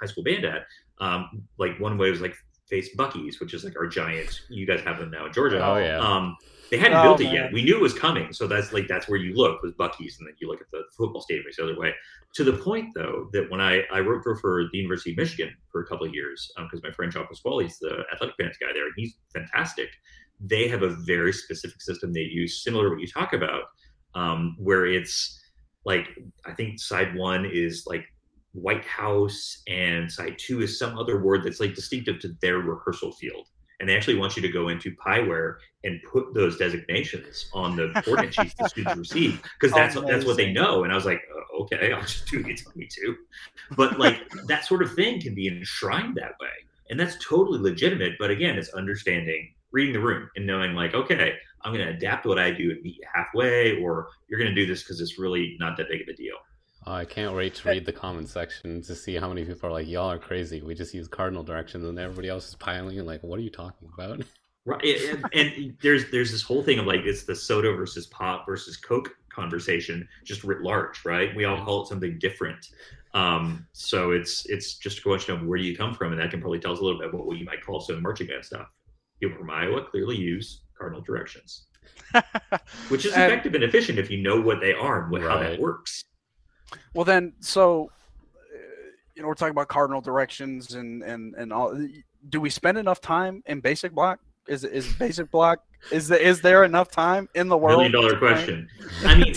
S2: high school band at. Um, like one way was like face Buc-ee's, which is like our giant. You guys have them now in Georgia.
S3: Oh yeah.
S2: Um, they hadn't
S1: Oh,
S2: built it
S1: man.
S2: yet. We knew it was coming, so that's like that's where you look was Buc-ee's, and then you look at the football stadium the other way. To the point though that when I I wrote for, for the University of Michigan for a couple of years because my friend John Pasquale's the athletic bands guy there, and he's fantastic. They have a very specific system they use, similar to what you talk about, um, where it's like I think side one is like White House, and side two is some other word that's like distinctive to their rehearsal field. And they actually want you to go into Pyware and put those designations on the coordinate sheets the students receive because that's that's what they know. And I was like, uh, okay, I'll just do what you tell me to. But like that sort of thing can be enshrined that way, and that's totally legitimate. But again, it's understanding, reading the room, and knowing like, okay, I'm going to adapt what I do and meet you halfway, or you're going to do this because it's really not that big of a deal.
S3: Oh, I can't wait to read the comment section to see how many people are like, "Y'all are crazy. We just use cardinal directions," and everybody else is piling in like, "What are you talking about?"
S2: Right, and, and there's there's this whole thing of like it's the soda versus pop versus Coke conversation, just writ large, right? We all call it something different. Um, so it's it's just a question of where do you come from, and that can probably tell us a little bit about what you might call some marching band stuff. People from Iowa clearly use cardinal directions, which is
S1: And-
S2: effective and efficient if you know what they are and what, how that works.
S1: Well, then, so uh, you know, we're talking about cardinal directions and and and all. Do we spend enough time in basic block? Is is basic block? Is the, is there enough time in the world?
S2: Million dollar question. I mean,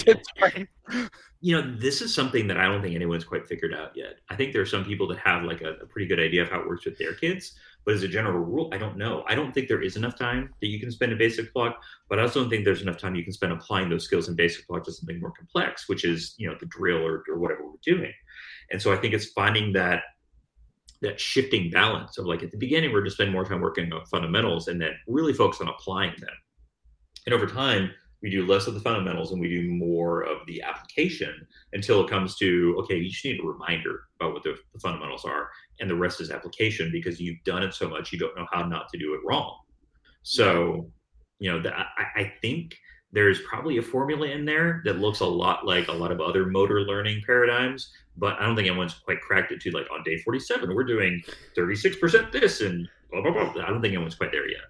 S2: you know, this is something that I don't think anyone's quite figured out yet. I think there are some people that have like a, a pretty good idea of how it works with their kids, but as a general rule, I don't know. I don't think there is enough time that you can spend in basic block, but I also don't think there's enough time you can spend applying those skills in basic block to something more complex, which is you know the drill or, or whatever we're doing. And so I think it's finding that that shifting balance of like at the beginning we're just spending more time working on fundamentals and then really focus on applying them. And over time, we do less of the fundamentals and we do more of the application until it comes to okay you just need a reminder about what the, the fundamentals are and the rest is application because you've done it so much you don't know how not to do it wrong so you know the, I, I think there's probably a formula in there that looks a lot like a lot of other motor learning paradigms, but I don't think anyone's quite cracked it to like on day 47, we're doing 36% this and blah, blah, blah. I don't think anyone's quite there yet.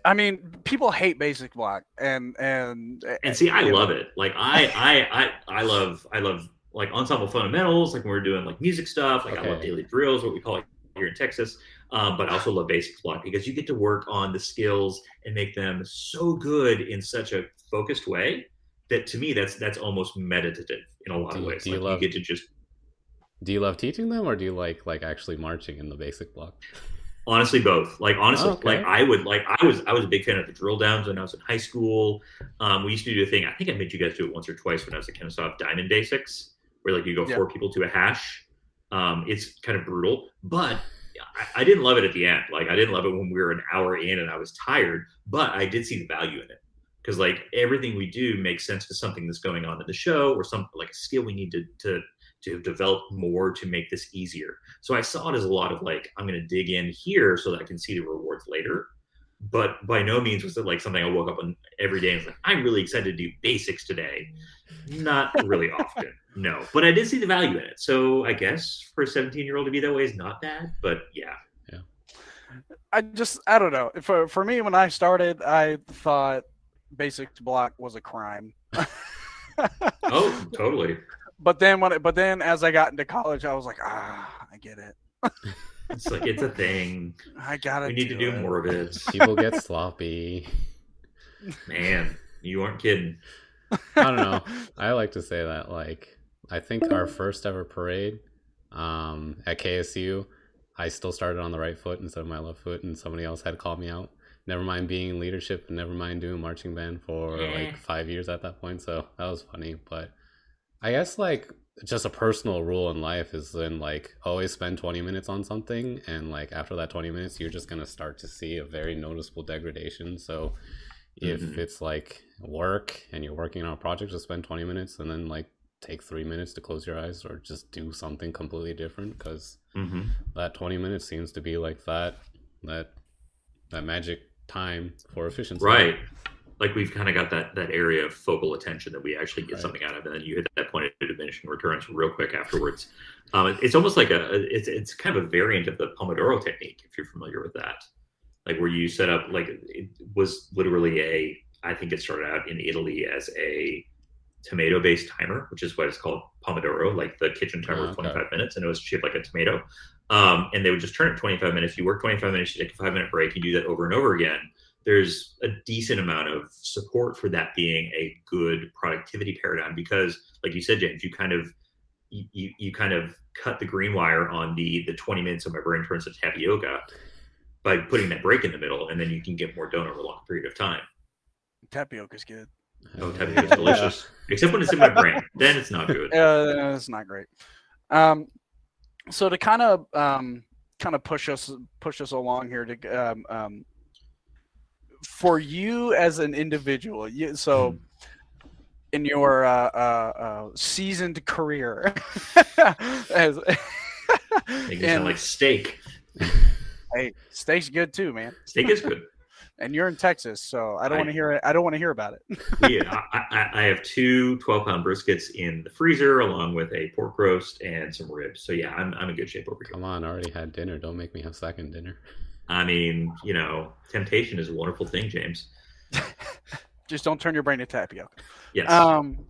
S1: I mean, people hate basic block, and and
S2: and see, I love it. Like I, I, I, I love, I love like ensemble fundamentals. Like when we're doing like music stuff. Like okay. I love daily drills, what we call it here in Texas. Um, but I also love basic block because you get to work on the skills and make them so good in such a focused way that to me that's that's almost meditative in a lot
S3: do,
S2: of ways.
S3: Do you
S2: like
S3: love,
S2: you get to just
S3: do you love teaching them or do you like like actually marching in the basic block?
S2: honestly both. Like honestly
S3: okay.
S2: like i would like i was i was a big fan of the drill downs when i was in high school. Um, we used to do a thing i think i made you guys do it once or twice when i was at kennesaw diamond basics where like you go yeah. four people to a hash. Um, it's kind of brutal but I, I, didn't love it at the end. Like i didn't love it when we were an hour in and i was tired but i did see the value in it. Because like everything we do makes sense to something that's going on in the show or some like a skill we need to to to develop more to make this easier. So I saw it as a lot of like, I'm going to dig in here so that I can see the rewards later. But by no means was it like something I woke up on every day and was like, I'm really excited to do basics today. Not really often, no. But I did see the value in it. So I guess for a 17 year old to be that way is not bad. But yeah.
S3: Yeah.
S1: I just, I don't know. For, for me, when I started, I thought basics block was a crime.
S2: oh, totally
S1: but then when it, but then as I got into college, I was like, ah, I get it.
S2: it's like it's a thing.
S1: I got it.
S2: We need to do
S1: it.
S2: more of it.
S3: People get sloppy.
S2: Man, you aren't kidding.
S3: I don't know. I like to say that like I think our first ever parade um, at KSU, I still started on the right foot instead of my left foot, and somebody else had called me out. Never mind being in leadership, and never mind doing marching band for yeah. like five years at that point. So that was funny, but I guess like just a personal rule in life is then like always spend 20 minutes on something and like after that 20 minutes you're just going to start to see a very noticeable degradation so if mm-hmm. it's like work and you're working on a project just spend 20 minutes and then like take three minutes to close your eyes or just do something completely different because
S2: mm-hmm.
S3: that 20 minutes seems to be like that that that magic time for efficiency
S2: right like we've kind of got that that area of focal attention that we actually get
S3: Right.
S2: something out of, and then you hit that point of diminishing returns real quick afterwards. Um, it- it's almost like a it's it's kind of a variant of the Pomodoro technique if you're familiar with that, like where you set up like it was literally a I think it started out in Italy as a tomato based timer, which is what it's called Pomodoro, like the kitchen timer
S3: Oh,
S2: of
S3: okay.
S2: 25 minutes, and it was shaped like a tomato. Um, and they would just turn it 25 minutes. You work 25 minutes, you take a five minute break, you do that over and over again there's a decent amount of support for that being a good productivity paradigm because like you said james you kind of you, you kind of cut the green wire on the the 20 minutes of my brain turns to tapioca by putting that break in the middle and then you can get more done over a long period of time
S1: Tapioca's good.
S2: oh tapioca's delicious except when it's in my brain then it's not good
S1: Uh, it's not great. Um, so to kind of um, kind of push us push us along here to um, um, for you as an individual. You, so in your uh, uh, uh, seasoned career, as
S2: Make it sound like steak
S1: hey, steak's good too, man.
S2: steak is good
S1: And you're in Texas, so I don't want to hear it. I don't want to hear about it.
S2: yeah I, I, I have two 12 pound briskets in the freezer along with a pork roast and some ribs so yeah i'm, I'm in good shape over here
S3: come on I already had dinner don't make me have second dinner
S2: I mean, you know, temptation is a wonderful thing, James.
S1: Just don't turn your brain to tapioca.
S2: Yes.
S1: Um,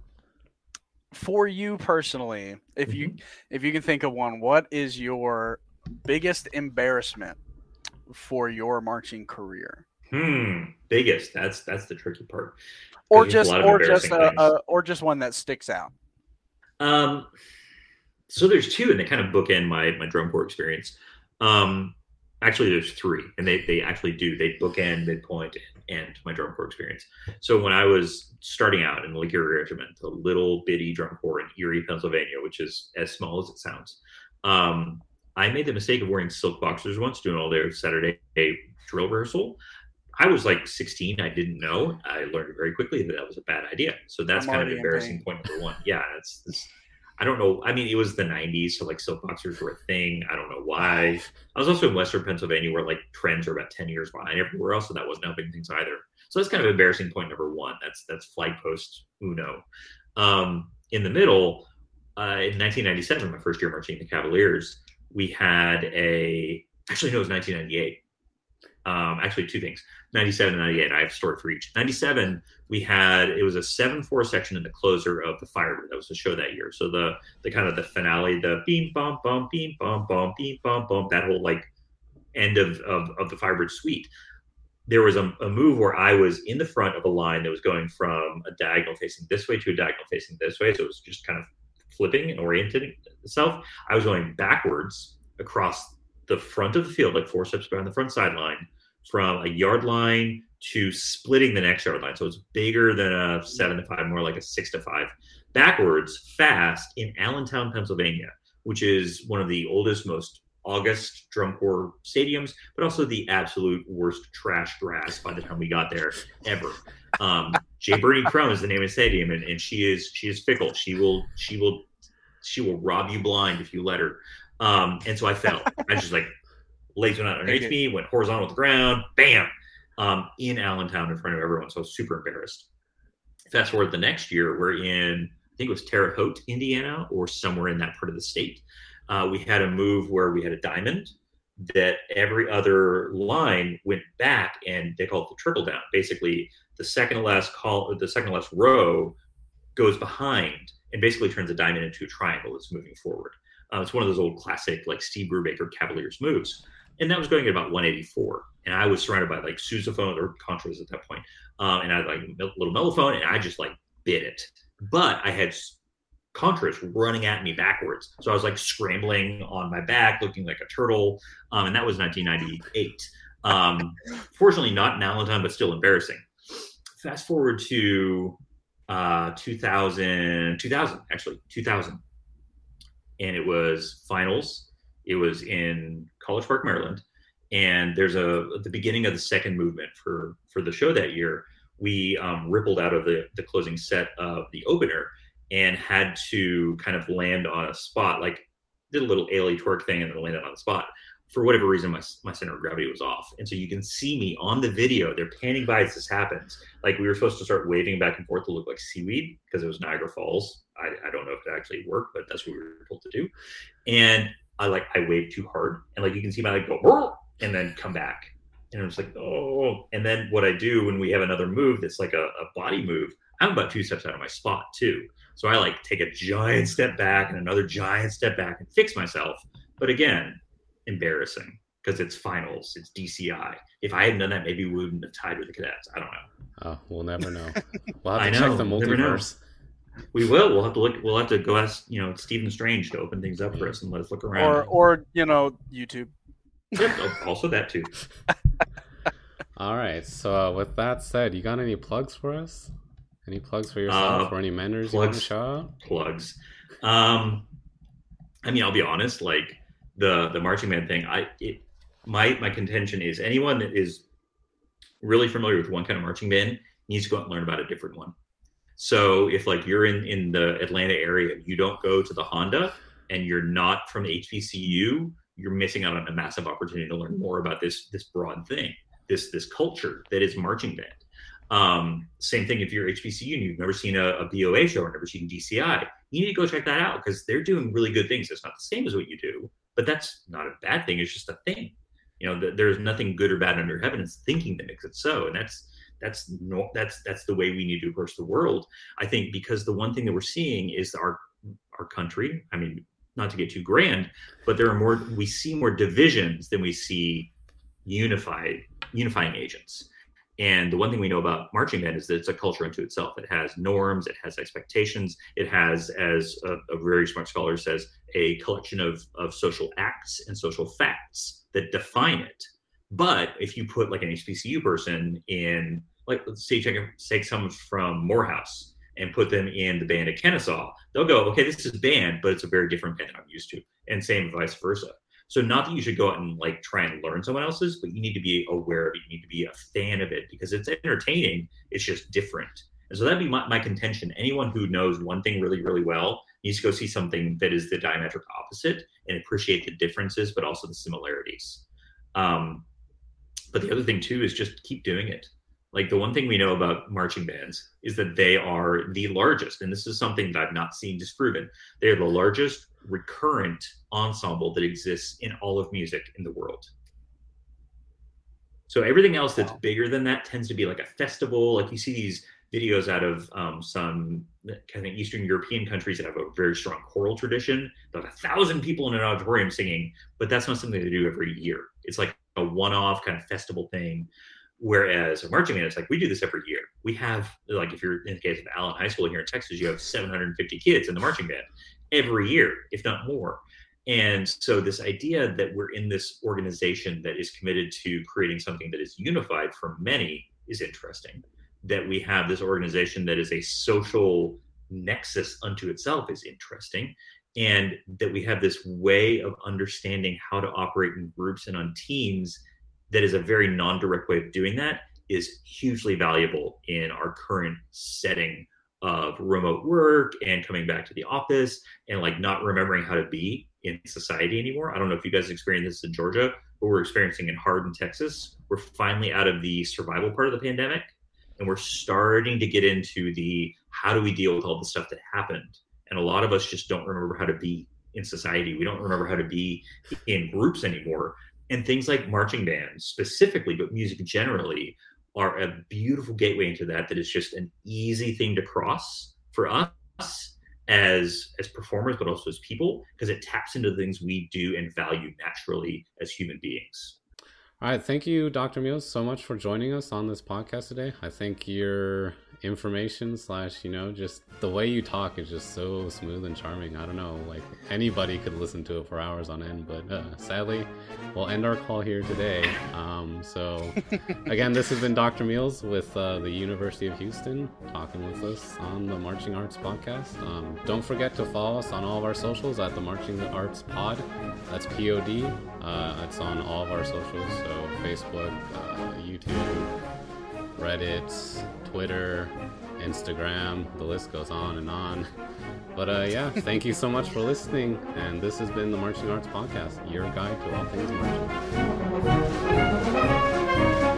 S1: for you personally, if you
S2: Mm-hmm.
S1: if you can think of one, what is your biggest embarrassment for your marching career,
S2: hmm. Biggest. That's that's the tricky part.
S1: or just or just uh, or just one that sticks out?
S2: Um, so there's two, and they kind of bookend my my drum corps experience. Um, actually, there's three, and they they actually do they bookend midpoint and my drum corps experience. So when I was starting out in the Lake Erie Regiment, the little bitty drum corps in Erie, Pennsylvania, which is as small as it sounds, um, I made the mistake of wearing silk boxers once, doing all their Saturday drill rehearsal. I was like 16. I didn't know. I learned very quickly that that was a bad idea. So that's
S1: I'm
S2: kind of embarrassing
S1: pain.
S2: point number one. Yeah, it's, it's I don't know. I mean, it was the 90s, so like silk boxers were a thing. I don't know why. I was also in Western Pennsylvania, where like trends are about 10 years behind everywhere else, so that wasn't helping things either. So that's kind of embarrassing point number one. That's that's flag post uno. Um, in the middle, uh, in 1997, my first year marching the Cavaliers, we had a actually no, it was 1998. Um, actually, two things 97 and 98. I have a story for each. 97, we had it was a 7 4 section in the closer of the Firebird. That was the show that year. So the the kind of the finale, the beam, bum, bum, beam, bum, bum, beam, bum, bum, that whole like end of, of, of the Firebird suite. There was a, a move where I was in the front of a line that was going from a diagonal facing this way to a diagonal facing this way. So it was just kind of flipping and orienting itself. I was going backwards across the front of the field, like four steps behind the front sideline, from a yard line to splitting the next yard line. So it's bigger than a seven to five, more like a six to five, backwards, fast in Allentown, Pennsylvania, which is one of the oldest, most august drum corps stadiums, but also the absolute worst trash grass by the time we got there ever. Um, J. Birney Crum is the name of the stadium, and, and she is she is fickle. She will she will she will rob you blind if you let her. Um, and so I fell. I just like legs went out underneath me, went horizontal with the ground, bam, um, in Allentown in front of everyone. So I was super embarrassed. Fast forward the next year, we're in, I think it was Terre Haute, Indiana, or somewhere in that part of the state. Uh, we had a move where we had a diamond that every other line went back and they call it the trickle down. Basically, the second to last call, the second last row goes behind and basically turns a diamond into a triangle that's moving forward. Uh, it's one of those old classic like Steve Brubaker Cavaliers moves and that was going at about 184. And I was surrounded by like sousaphones or contras at that point. Um, and I had like a little mellophone, and I just like bit it. But I had contras running at me backwards, so I was like scrambling on my back, looking like a turtle. Um, and that was 1998. Um, fortunately, not in Allentown, but still embarrassing. Fast forward to uh, 2000, 2000 actually 2000, and it was finals it was in College Park, Maryland, and there's a the beginning of the second movement for for the show that year. We um, rippled out of the the closing set of the opener and had to kind of land on a spot, like did a little ailey twerk thing and then landed on the spot. For whatever reason, my, my center of gravity was off. And so you can see me on the video. They're panning by as this happens. Like we were supposed to start waving back and forth to look like seaweed because it was Niagara Falls. I, I don't know if it actually worked, but that's what we were told to do. And I like I wave too hard, and like you can see my leg go and then come back, and I'm just like oh. And then what I do when we have another move that's like a, a body move, I'm about two steps out of my spot too. So I like take a giant step back and another giant step back and fix myself. But again, embarrassing because it's finals, it's DCI. If I hadn't done that, maybe we wouldn't have tied with the cadets. I don't know.
S3: Oh, we'll never know. We'll have to check the multiverse.
S2: We will. We'll have to look. We'll have to go ask you know Stephen Strange to open things up for us and let us look around.
S1: Or or you know YouTube.
S2: Yep, also that too.
S3: All right. So uh, with that said, you got any plugs for us? Any plugs for yourself uh, or any mentors plugs, you want to show?
S2: Plugs. Um, I mean, I'll be honest. Like the the marching band thing, I it, my my contention is anyone that is really familiar with one kind of marching band needs to go out and learn about a different one. So if like you're in in the Atlanta area, and you don't go to the Honda, and you're not from HBCU, you're missing out on a massive opportunity to learn more about this this broad thing, this this culture that is marching band. Um, same thing if you're HBCU and you've never seen a, a BOA show or never seen DCI, you need to go check that out because they're doing really good things. It's not the same as what you do, but that's not a bad thing. It's just a thing. You know, th- there's nothing good or bad under heaven. It's thinking that makes it so, and that's that's no, that's that's the way we need to approach the world. I think because the one thing that we're seeing is our our country. I mean, not to get too grand, but there are more. We see more divisions than we see unified unifying agents. And the one thing we know about marching band is that it's a culture unto itself. It has norms, it has expectations, it has, as a, a, very smart scholar says, a collection of, of social acts and social facts that define it. But if you put like an HBCU person in, like, let's say, check, take someone from Morehouse and put them in the band at Kennesaw, they'll go, okay, this is band, but it's a very different band I'm used to. And same vice versa. So not that you should go out and like try and learn someone else's, but you need to be aware of it. You need to be a fan of it because it's entertaining. It's just different. And so that'd be my, my contention. Anyone who knows one thing really, really well needs to go see something that is the diametric opposite and appreciate the differences, but also the similarities. Um, but the other thing too is just keep doing it. Like the one thing we know about marching bands is that they are the largest, and this is something that I've not seen disproven. They are the largest recurrent ensemble that exists in all of music in the world. So everything else that's bigger than that tends to be like a festival. Like you see these videos out of um, some kind of Eastern European countries that have a very strong choral tradition. Like a thousand people in an auditorium singing, but that's not something they do every year. It's like a one-off kind of festival thing. Whereas a marching band, it's like we do this every year. We have like if you're in the case of Allen High School here in Texas, you have 750 kids in the marching band every year, if not more. And so this idea that we're in this organization that is committed to creating something that is unified for many is interesting that we have this organization that is a social nexus unto itself is interesting and that we have this way of understanding how to operate in groups and on teams that is a very non-direct way of doing that is hugely valuable in our current setting of remote work and coming back to the office and like not remembering how to be in society anymore. I don't know if you guys experience this in Georgia, but we're experiencing it hard in Texas. We're finally out of the survival part of the pandemic and we're starting to get into the how do we deal with all the stuff that happened and a lot of us just don't remember how to be in society we don't remember how to be in groups anymore and things like marching bands specifically but music generally are a beautiful gateway into that that is just an easy thing to cross for us as as performers but also as people because it taps into the things we do and value naturally as human beings
S3: all right, thank you, Dr. Meals, so much for joining us on this podcast today. I think your information slash, you know, just the way you talk is just so smooth and charming. I don't know, like anybody could listen to it for hours on end, but uh, sadly, we'll end our call here today. Um, so, again, this has been Dr. Meals with uh, the University of Houston talking with us on the Marching Arts podcast. Um, don't forget to follow us on all of our socials at the Marching Arts Pod. That's P O D. Uh, it's on all of our socials, so Facebook, uh, YouTube, Reddit, Twitter, Instagram. The list goes on and on. But uh, yeah, thank you so much for listening. And this has been the Marching Arts Podcast, your guide to all things marching.